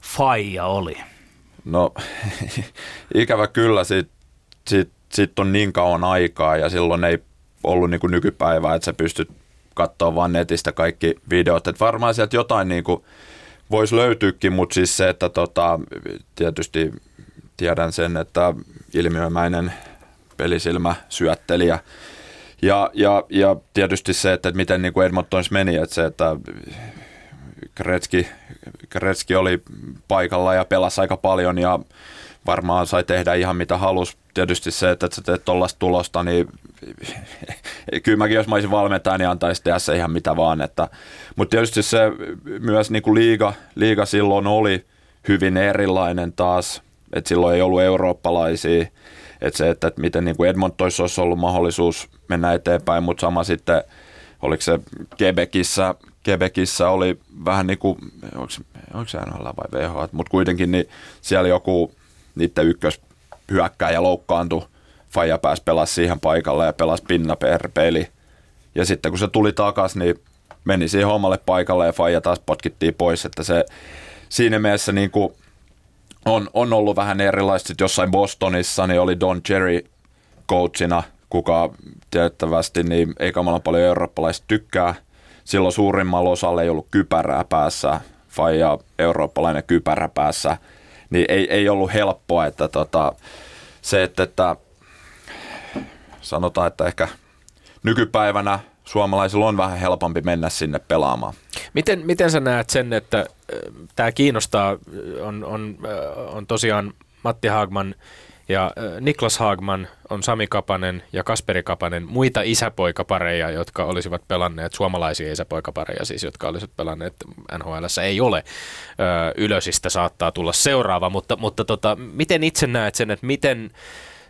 Speaker 5: faija oli?
Speaker 4: No <laughs> ikävä kyllä, siitä, siitä, siitä on niin kauan aikaa ja silloin ei ollut niin kuin nykypäivää, että sä pystyt katsoa vaan netistä kaikki videot. Et varmaan sieltä jotain niin kuin voisi löytyykin, mutta siis se, että tota, tietysti tiedän sen, että ilmiömäinen pelisilmä syöttelijä. Ja, ja, ja tietysti se, että miten niin kuin meni, että se, että Kretski, Kretski oli paikalla ja pelasi aika paljon ja varmaan sai tehdä ihan mitä halusi. Tietysti se, että sä teet tuollaista tulosta, niin <laughs> kyllä mäkin, jos mä olisin valmentaja, niin antaisi tehdä se ihan mitä vaan. Että, mutta tietysti se myös niin kuin liiga, liiga silloin oli hyvin erilainen taas, että silloin ei ollut eurooppalaisia. Että se, että, että miten niin kuin Edmontoissa olisi ollut mahdollisuus mennä eteenpäin, mutta sama sitten, oliko se Quebecissä, Quebecissä oli vähän niin kuin, onko, onko se NHL vai VH, mutta kuitenkin niin siellä joku niiden ykkös hyökkääjä loukkaantui, Faija pääsi pelasi siihen paikalle ja pelasi pinna per peli. Ja sitten kun se tuli takas, niin meni siihen omalle paikalle ja Faija taas potkittiin pois, että se siinä mielessä niin kuin on, on ollut vähän erilaista. Sitten jossain Bostonissa niin oli Don Cherry coachina, kuka tiettävästi niin ei kamala paljon eurooppalaista tykkää. Silloin suurimmalla osalla ei ollut kypärää päässä, Faija eurooppalainen kypärä päässä, niin ei, ei ollut helppoa, että tota, se, että, että sanotaan, että ehkä nykypäivänä suomalaisilla on vähän helpompi mennä sinne pelaamaan.
Speaker 3: Miten, miten sä näet sen, että äh, tämä kiinnostaa, on, on, äh, on tosiaan Matti Haagman ja Niklas Haagman on Sami Kapanen ja Kasperi Kapanen, muita isäpoikapareja, jotka olisivat pelanneet, suomalaisia isäpoikapareja siis, jotka olisivat pelanneet NHL ei ole. Ylösistä saattaa tulla seuraava, mutta, mutta tota, miten itse näet sen, että miten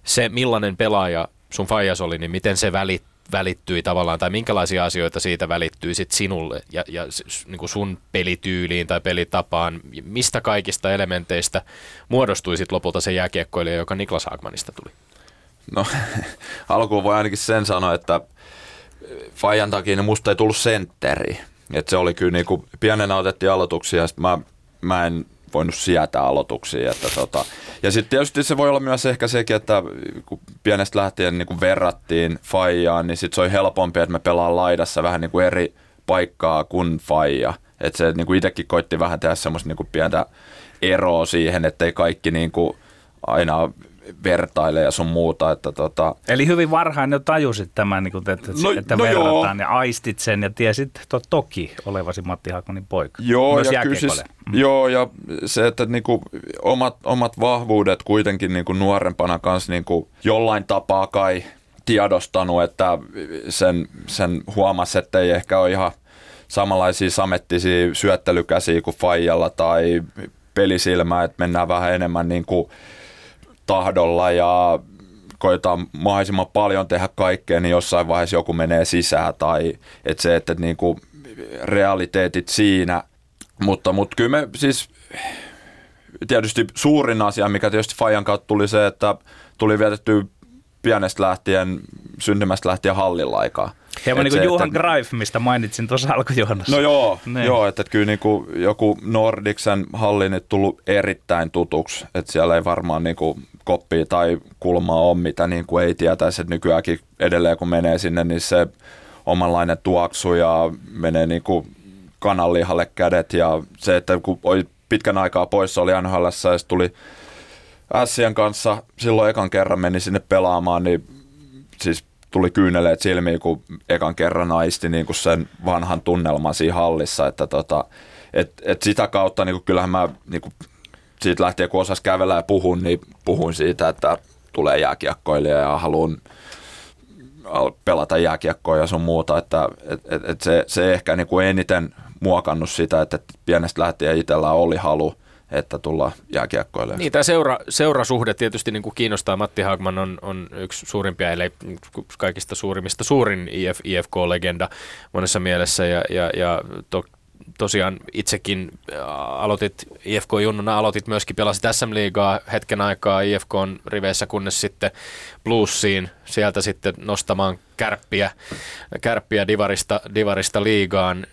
Speaker 3: se millainen pelaaja sun faijas oli, niin miten se välit, välittyi tavallaan, tai minkälaisia asioita siitä välittyy sit sinulle ja, ja niin kuin sun pelityyliin tai pelitapaan, mistä kaikista elementeistä muodostui sit lopulta se jääkiekkoilija, joka Niklas Hagmanista tuli?
Speaker 4: No <laughs> alkuun voi ainakin sen sanoa, että Fajan takia niin musta ei tullut sentteri. Et se oli kyllä niin kuin, pienenä otettiin aloituksia ja mä, mä en voinut sietää aloituksia. Että tota. Ja sitten tietysti se voi olla myös ehkä sekin, että kun pienestä lähtien niin kuin verrattiin Fajaan, niin sitten se oli helpompi, että me pelaan laidassa vähän niin kuin eri paikkaa kuin Faija. Että se niin kuin itsekin koitti vähän tehdä semmoista niin kuin pientä eroa siihen, ettei kaikki niin kuin aina vertailee ja sun muuta. Että tota...
Speaker 5: Eli hyvin varhain jo tajusit tämän, niin kuin, että, no, että no verrataan joo. ja aistit sen ja tiesit to, toki olevasi Matti Hakonin poika.
Speaker 4: Joo, Myös ja siis, mm. joo, ja se, että niin kuin, omat, omat vahvuudet kuitenkin niin kuin nuorempana kanssa niin kuin, jollain tapaa kai tiedostanut, että sen, sen huomasi, että ei ehkä ole ihan samanlaisia samettisia syöttelykäsiä kuin Fajalla tai pelisilmää, että mennään vähän enemmän niin kuin tahdolla ja koetaan mahdollisimman paljon tehdä kaikkea, niin jossain vaiheessa joku menee sisään tai että se, että niin kuin realiteetit siinä. Mutta, mutta kyllä me siis tietysti suurin asia, mikä tietysti Fajan kautta tuli se, että tuli vietetty pienestä lähtien, syntymästä lähtien hallilla aikaa.
Speaker 5: Hieman niin kuin Johan että, Greif, mistä mainitsin tuossa alkujohdossa.
Speaker 4: No joo, niin. joo että, kyllä niin kuin joku Nordiksen halli nyt tullut erittäin tutuksi, että siellä ei varmaan niin kuin koppia tai kulmaa ole, mitä niin kuin ei tietäisi, että nykyäänkin edelleen kun menee sinne, niin se omanlainen tuoksu ja menee niin kuin kananlihalle kädet ja se, että kun oli pitkän aikaa poissa oli NHL ja tuli Ässien kanssa silloin ekan kerran meni sinne pelaamaan, niin siis tuli kyyneleet silmiin, kun ekan kerran aisti niin kuin sen vanhan tunnelman siinä hallissa, että tota, et, et sitä kautta niin kuin, kyllähän mä niin kuin, siitä lähtien kun osas kävellä ja puhun, niin puhun siitä, että tulee jääkiekkoilija ja haluan pelata jääkiekkoa ja sun muuta, että et, et, et se, se ehkä niin kuin eniten muokannut sitä, että pienestä lähtien itsellä oli halu että tulla jääkiekkoille.
Speaker 3: Niin, tämä seura, seurasuhde tietysti niin kuin kiinnostaa. Matti Hagman on, on yksi suurimpia, eli kaikista suurimmista suurin IF, IFK-legenda monessa mielessä, ja, ja, ja to, tosiaan itsekin aloitit IFK Junnuna, aloitit myöskin, pelasit SM-liigaa hetken aikaa IFK on riveissä, kunnes sitten Bluesiin, sieltä sitten nostamaan kärppiä, kärppiä divarista, divarista liigaan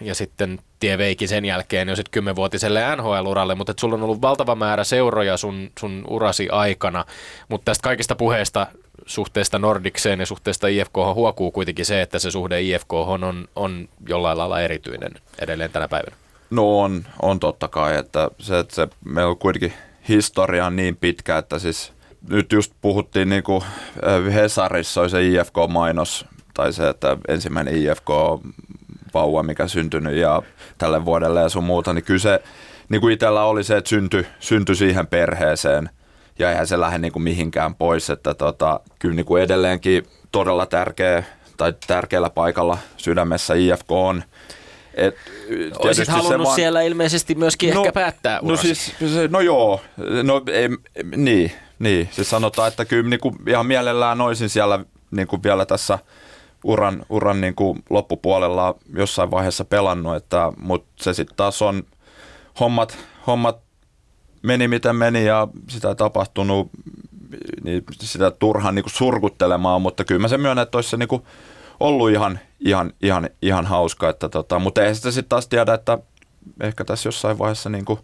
Speaker 3: ja sitten tie veikin sen jälkeen jo sitten kymmenvuotiselle NHL-uralle, mutta sulla on ollut valtava määrä seuroja sun, sun urasi aikana, mutta tästä kaikista puheesta suhteesta Nordikseen ja suhteesta IFK huokuu kuitenkin se, että se suhde IFK on, on jollain lailla erityinen edelleen tänä päivänä.
Speaker 4: No on, on totta kai, että se, että se meillä on kuitenkin historia on niin pitkä, että siis nyt just puhuttiin niin kuin äh, Hesarissa oli se IFK-mainos, tai se, että ensimmäinen IFK-vauva, mikä syntynyt ja tälle vuodelle ja sun muuta, niin kyllä se niin kuin itsellä oli se, että syntyi, syntyi siihen perheeseen – ja eihän se lähde niin kuin mihinkään pois, että tota, kyllä niin kuin edelleenkin todella tärkeä tai tärkeällä paikalla sydämessä IFK on.
Speaker 3: Et, Olisit halunnut vaan... siellä ilmeisesti myöskin no, ehkä päättää
Speaker 4: no urasi. No siis, no joo, no ei, niin, niin. Siis sanotaan, että kyllä niin kuin ihan mielellään olisin siellä niin kuin vielä tässä uran, uran niin kuin loppupuolella jossain vaiheessa pelannut, että, mutta se sitten taas on hommat, hommat meni miten meni ja sitä ei tapahtunut, niin sitä turhaan niin surkuttelemaan, mutta kyllä mä sen myönnän, että olisi se niin kuin ollut ihan, ihan, ihan, ihan hauska, että tota, mutta ei sitä sitten taas tiedä, että ehkä tässä jossain vaiheessa niin kuin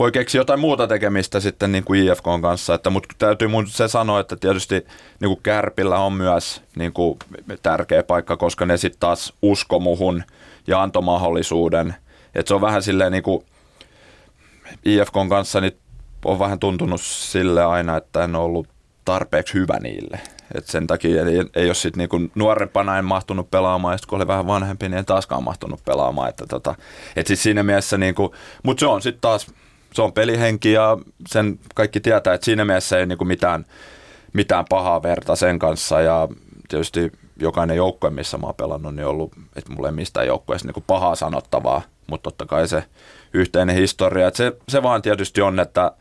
Speaker 4: voi keksiä jotain muuta tekemistä sitten niin kuin IFK kanssa, että, mutta täytyy mun se sanoa, että tietysti niin kuin Kärpillä on myös niin kuin tärkeä paikka, koska ne sitten taas usko muhun ja antoi mahdollisuuden, että se on vähän silleen niin kuin, IFKn kanssa niin on vähän tuntunut sille aina, että en ollut tarpeeksi hyvä niille. Et sen takia ei, ei ole sit niinku nuorempana en mahtunut pelaamaan, ja kun oli vähän vanhempi, niin en taaskaan mahtunut pelaamaan. Että tota, et siis siinä mielessä, niinku, mutta se on sitten taas, se on pelihenki ja sen kaikki tietää, että siinä mielessä ei niinku mitään, mitään pahaa verta sen kanssa ja tietysti jokainen joukkue, missä mä oon pelannut, niin on ollut, että mulla ei mistään joukkueessa niinku pahaa sanottavaa, mutta totta kai se yhteinen historia. Et se, se vaan tietysti on, että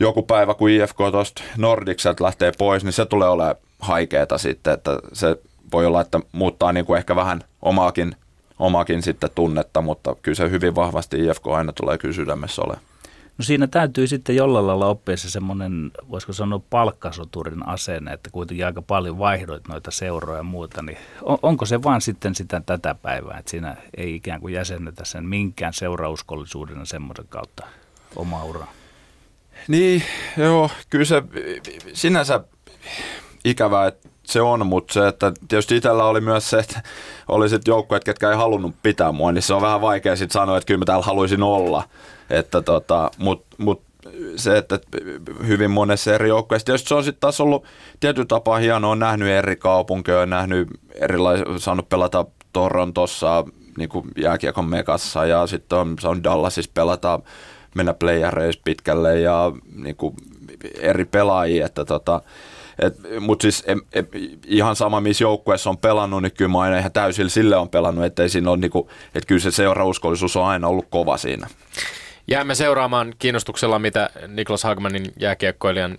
Speaker 4: joku päivä, kun IFK tuosta Nordikselta lähtee pois, niin se tulee olemaan haikeeta sitten, että se voi olla, että muuttaa niin kuin ehkä vähän omaakin, omaakin sitten tunnetta, mutta kyllä se hyvin vahvasti IFK aina tulee kyllä sydämessä olemaan.
Speaker 5: No siinä täytyy sitten jollain lailla oppia se semmoinen, voisiko sanoa palkkasoturin asenne, että kuitenkin aika paljon vaihdoit noita seuroja ja muuta, niin on, onko se vaan sitten sitä tätä päivää, että siinä ei ikään kuin jäsennetä sen minkään seurauskollisuuden semmoisen kautta oma ura?
Speaker 4: Niin, joo, kyllä se sinänsä ikävää, että se on, mutta se, että tietysti itsellä oli myös se, että oli sitten joukkueet, ketkä ei halunnut pitää mua, niin se on vähän vaikea sitten sanoa, että kyllä mä täällä haluaisin olla. Että tota, mutta mut se, että hyvin monessa eri joukkueessa. Tietysti se on sitten taas ollut tietyllä tapaa hienoa, on nähnyt eri kaupunkeja, on nähnyt erilaisia, saanut pelata Torontossa, niin kuin jääkiekon mekassa ja sitten on saanut Dallasissa pelata, mennä playereissa pitkälle ja niin kuin eri pelaajia, että tota, mutta siis em, em, ihan sama, missä joukkueessa on pelannut, niin kyllä mä aina ihan täysin sille on pelannut, että siinä on niinku, että kyllä se seurauskollisuus on aina ollut kova siinä.
Speaker 3: Jäämme seuraamaan kiinnostuksella, mitä Niklas Hagmanin jääkiekkoilijan,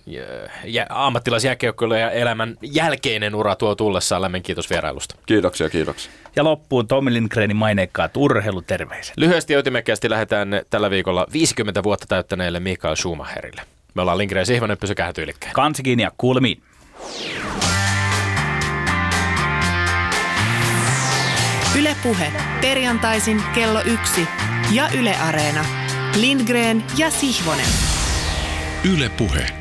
Speaker 3: jä, ammattilaisjääkiekkoilijan elämän jälkeinen ura tuo tullessaan. Lämmin kiitos vierailusta.
Speaker 4: Kiitoksia, kiitoksia.
Speaker 5: Ja loppuun Tommi Lindgrenin maineikkaat urheiluterveiset.
Speaker 3: Lyhyesti ja ytimekkäästi lähdetään tällä viikolla 50 vuotta täyttäneelle Mikael Schumacherille. Me ollaan Lindgren ja Sihvonen, pysykää tyylikkään.
Speaker 5: Kansikin ja kuulemiin.
Speaker 1: Ylepuhe perjantaisin kello yksi ja Yle Areena. Lindgren ja Sihvonen.
Speaker 2: Ylepuhe.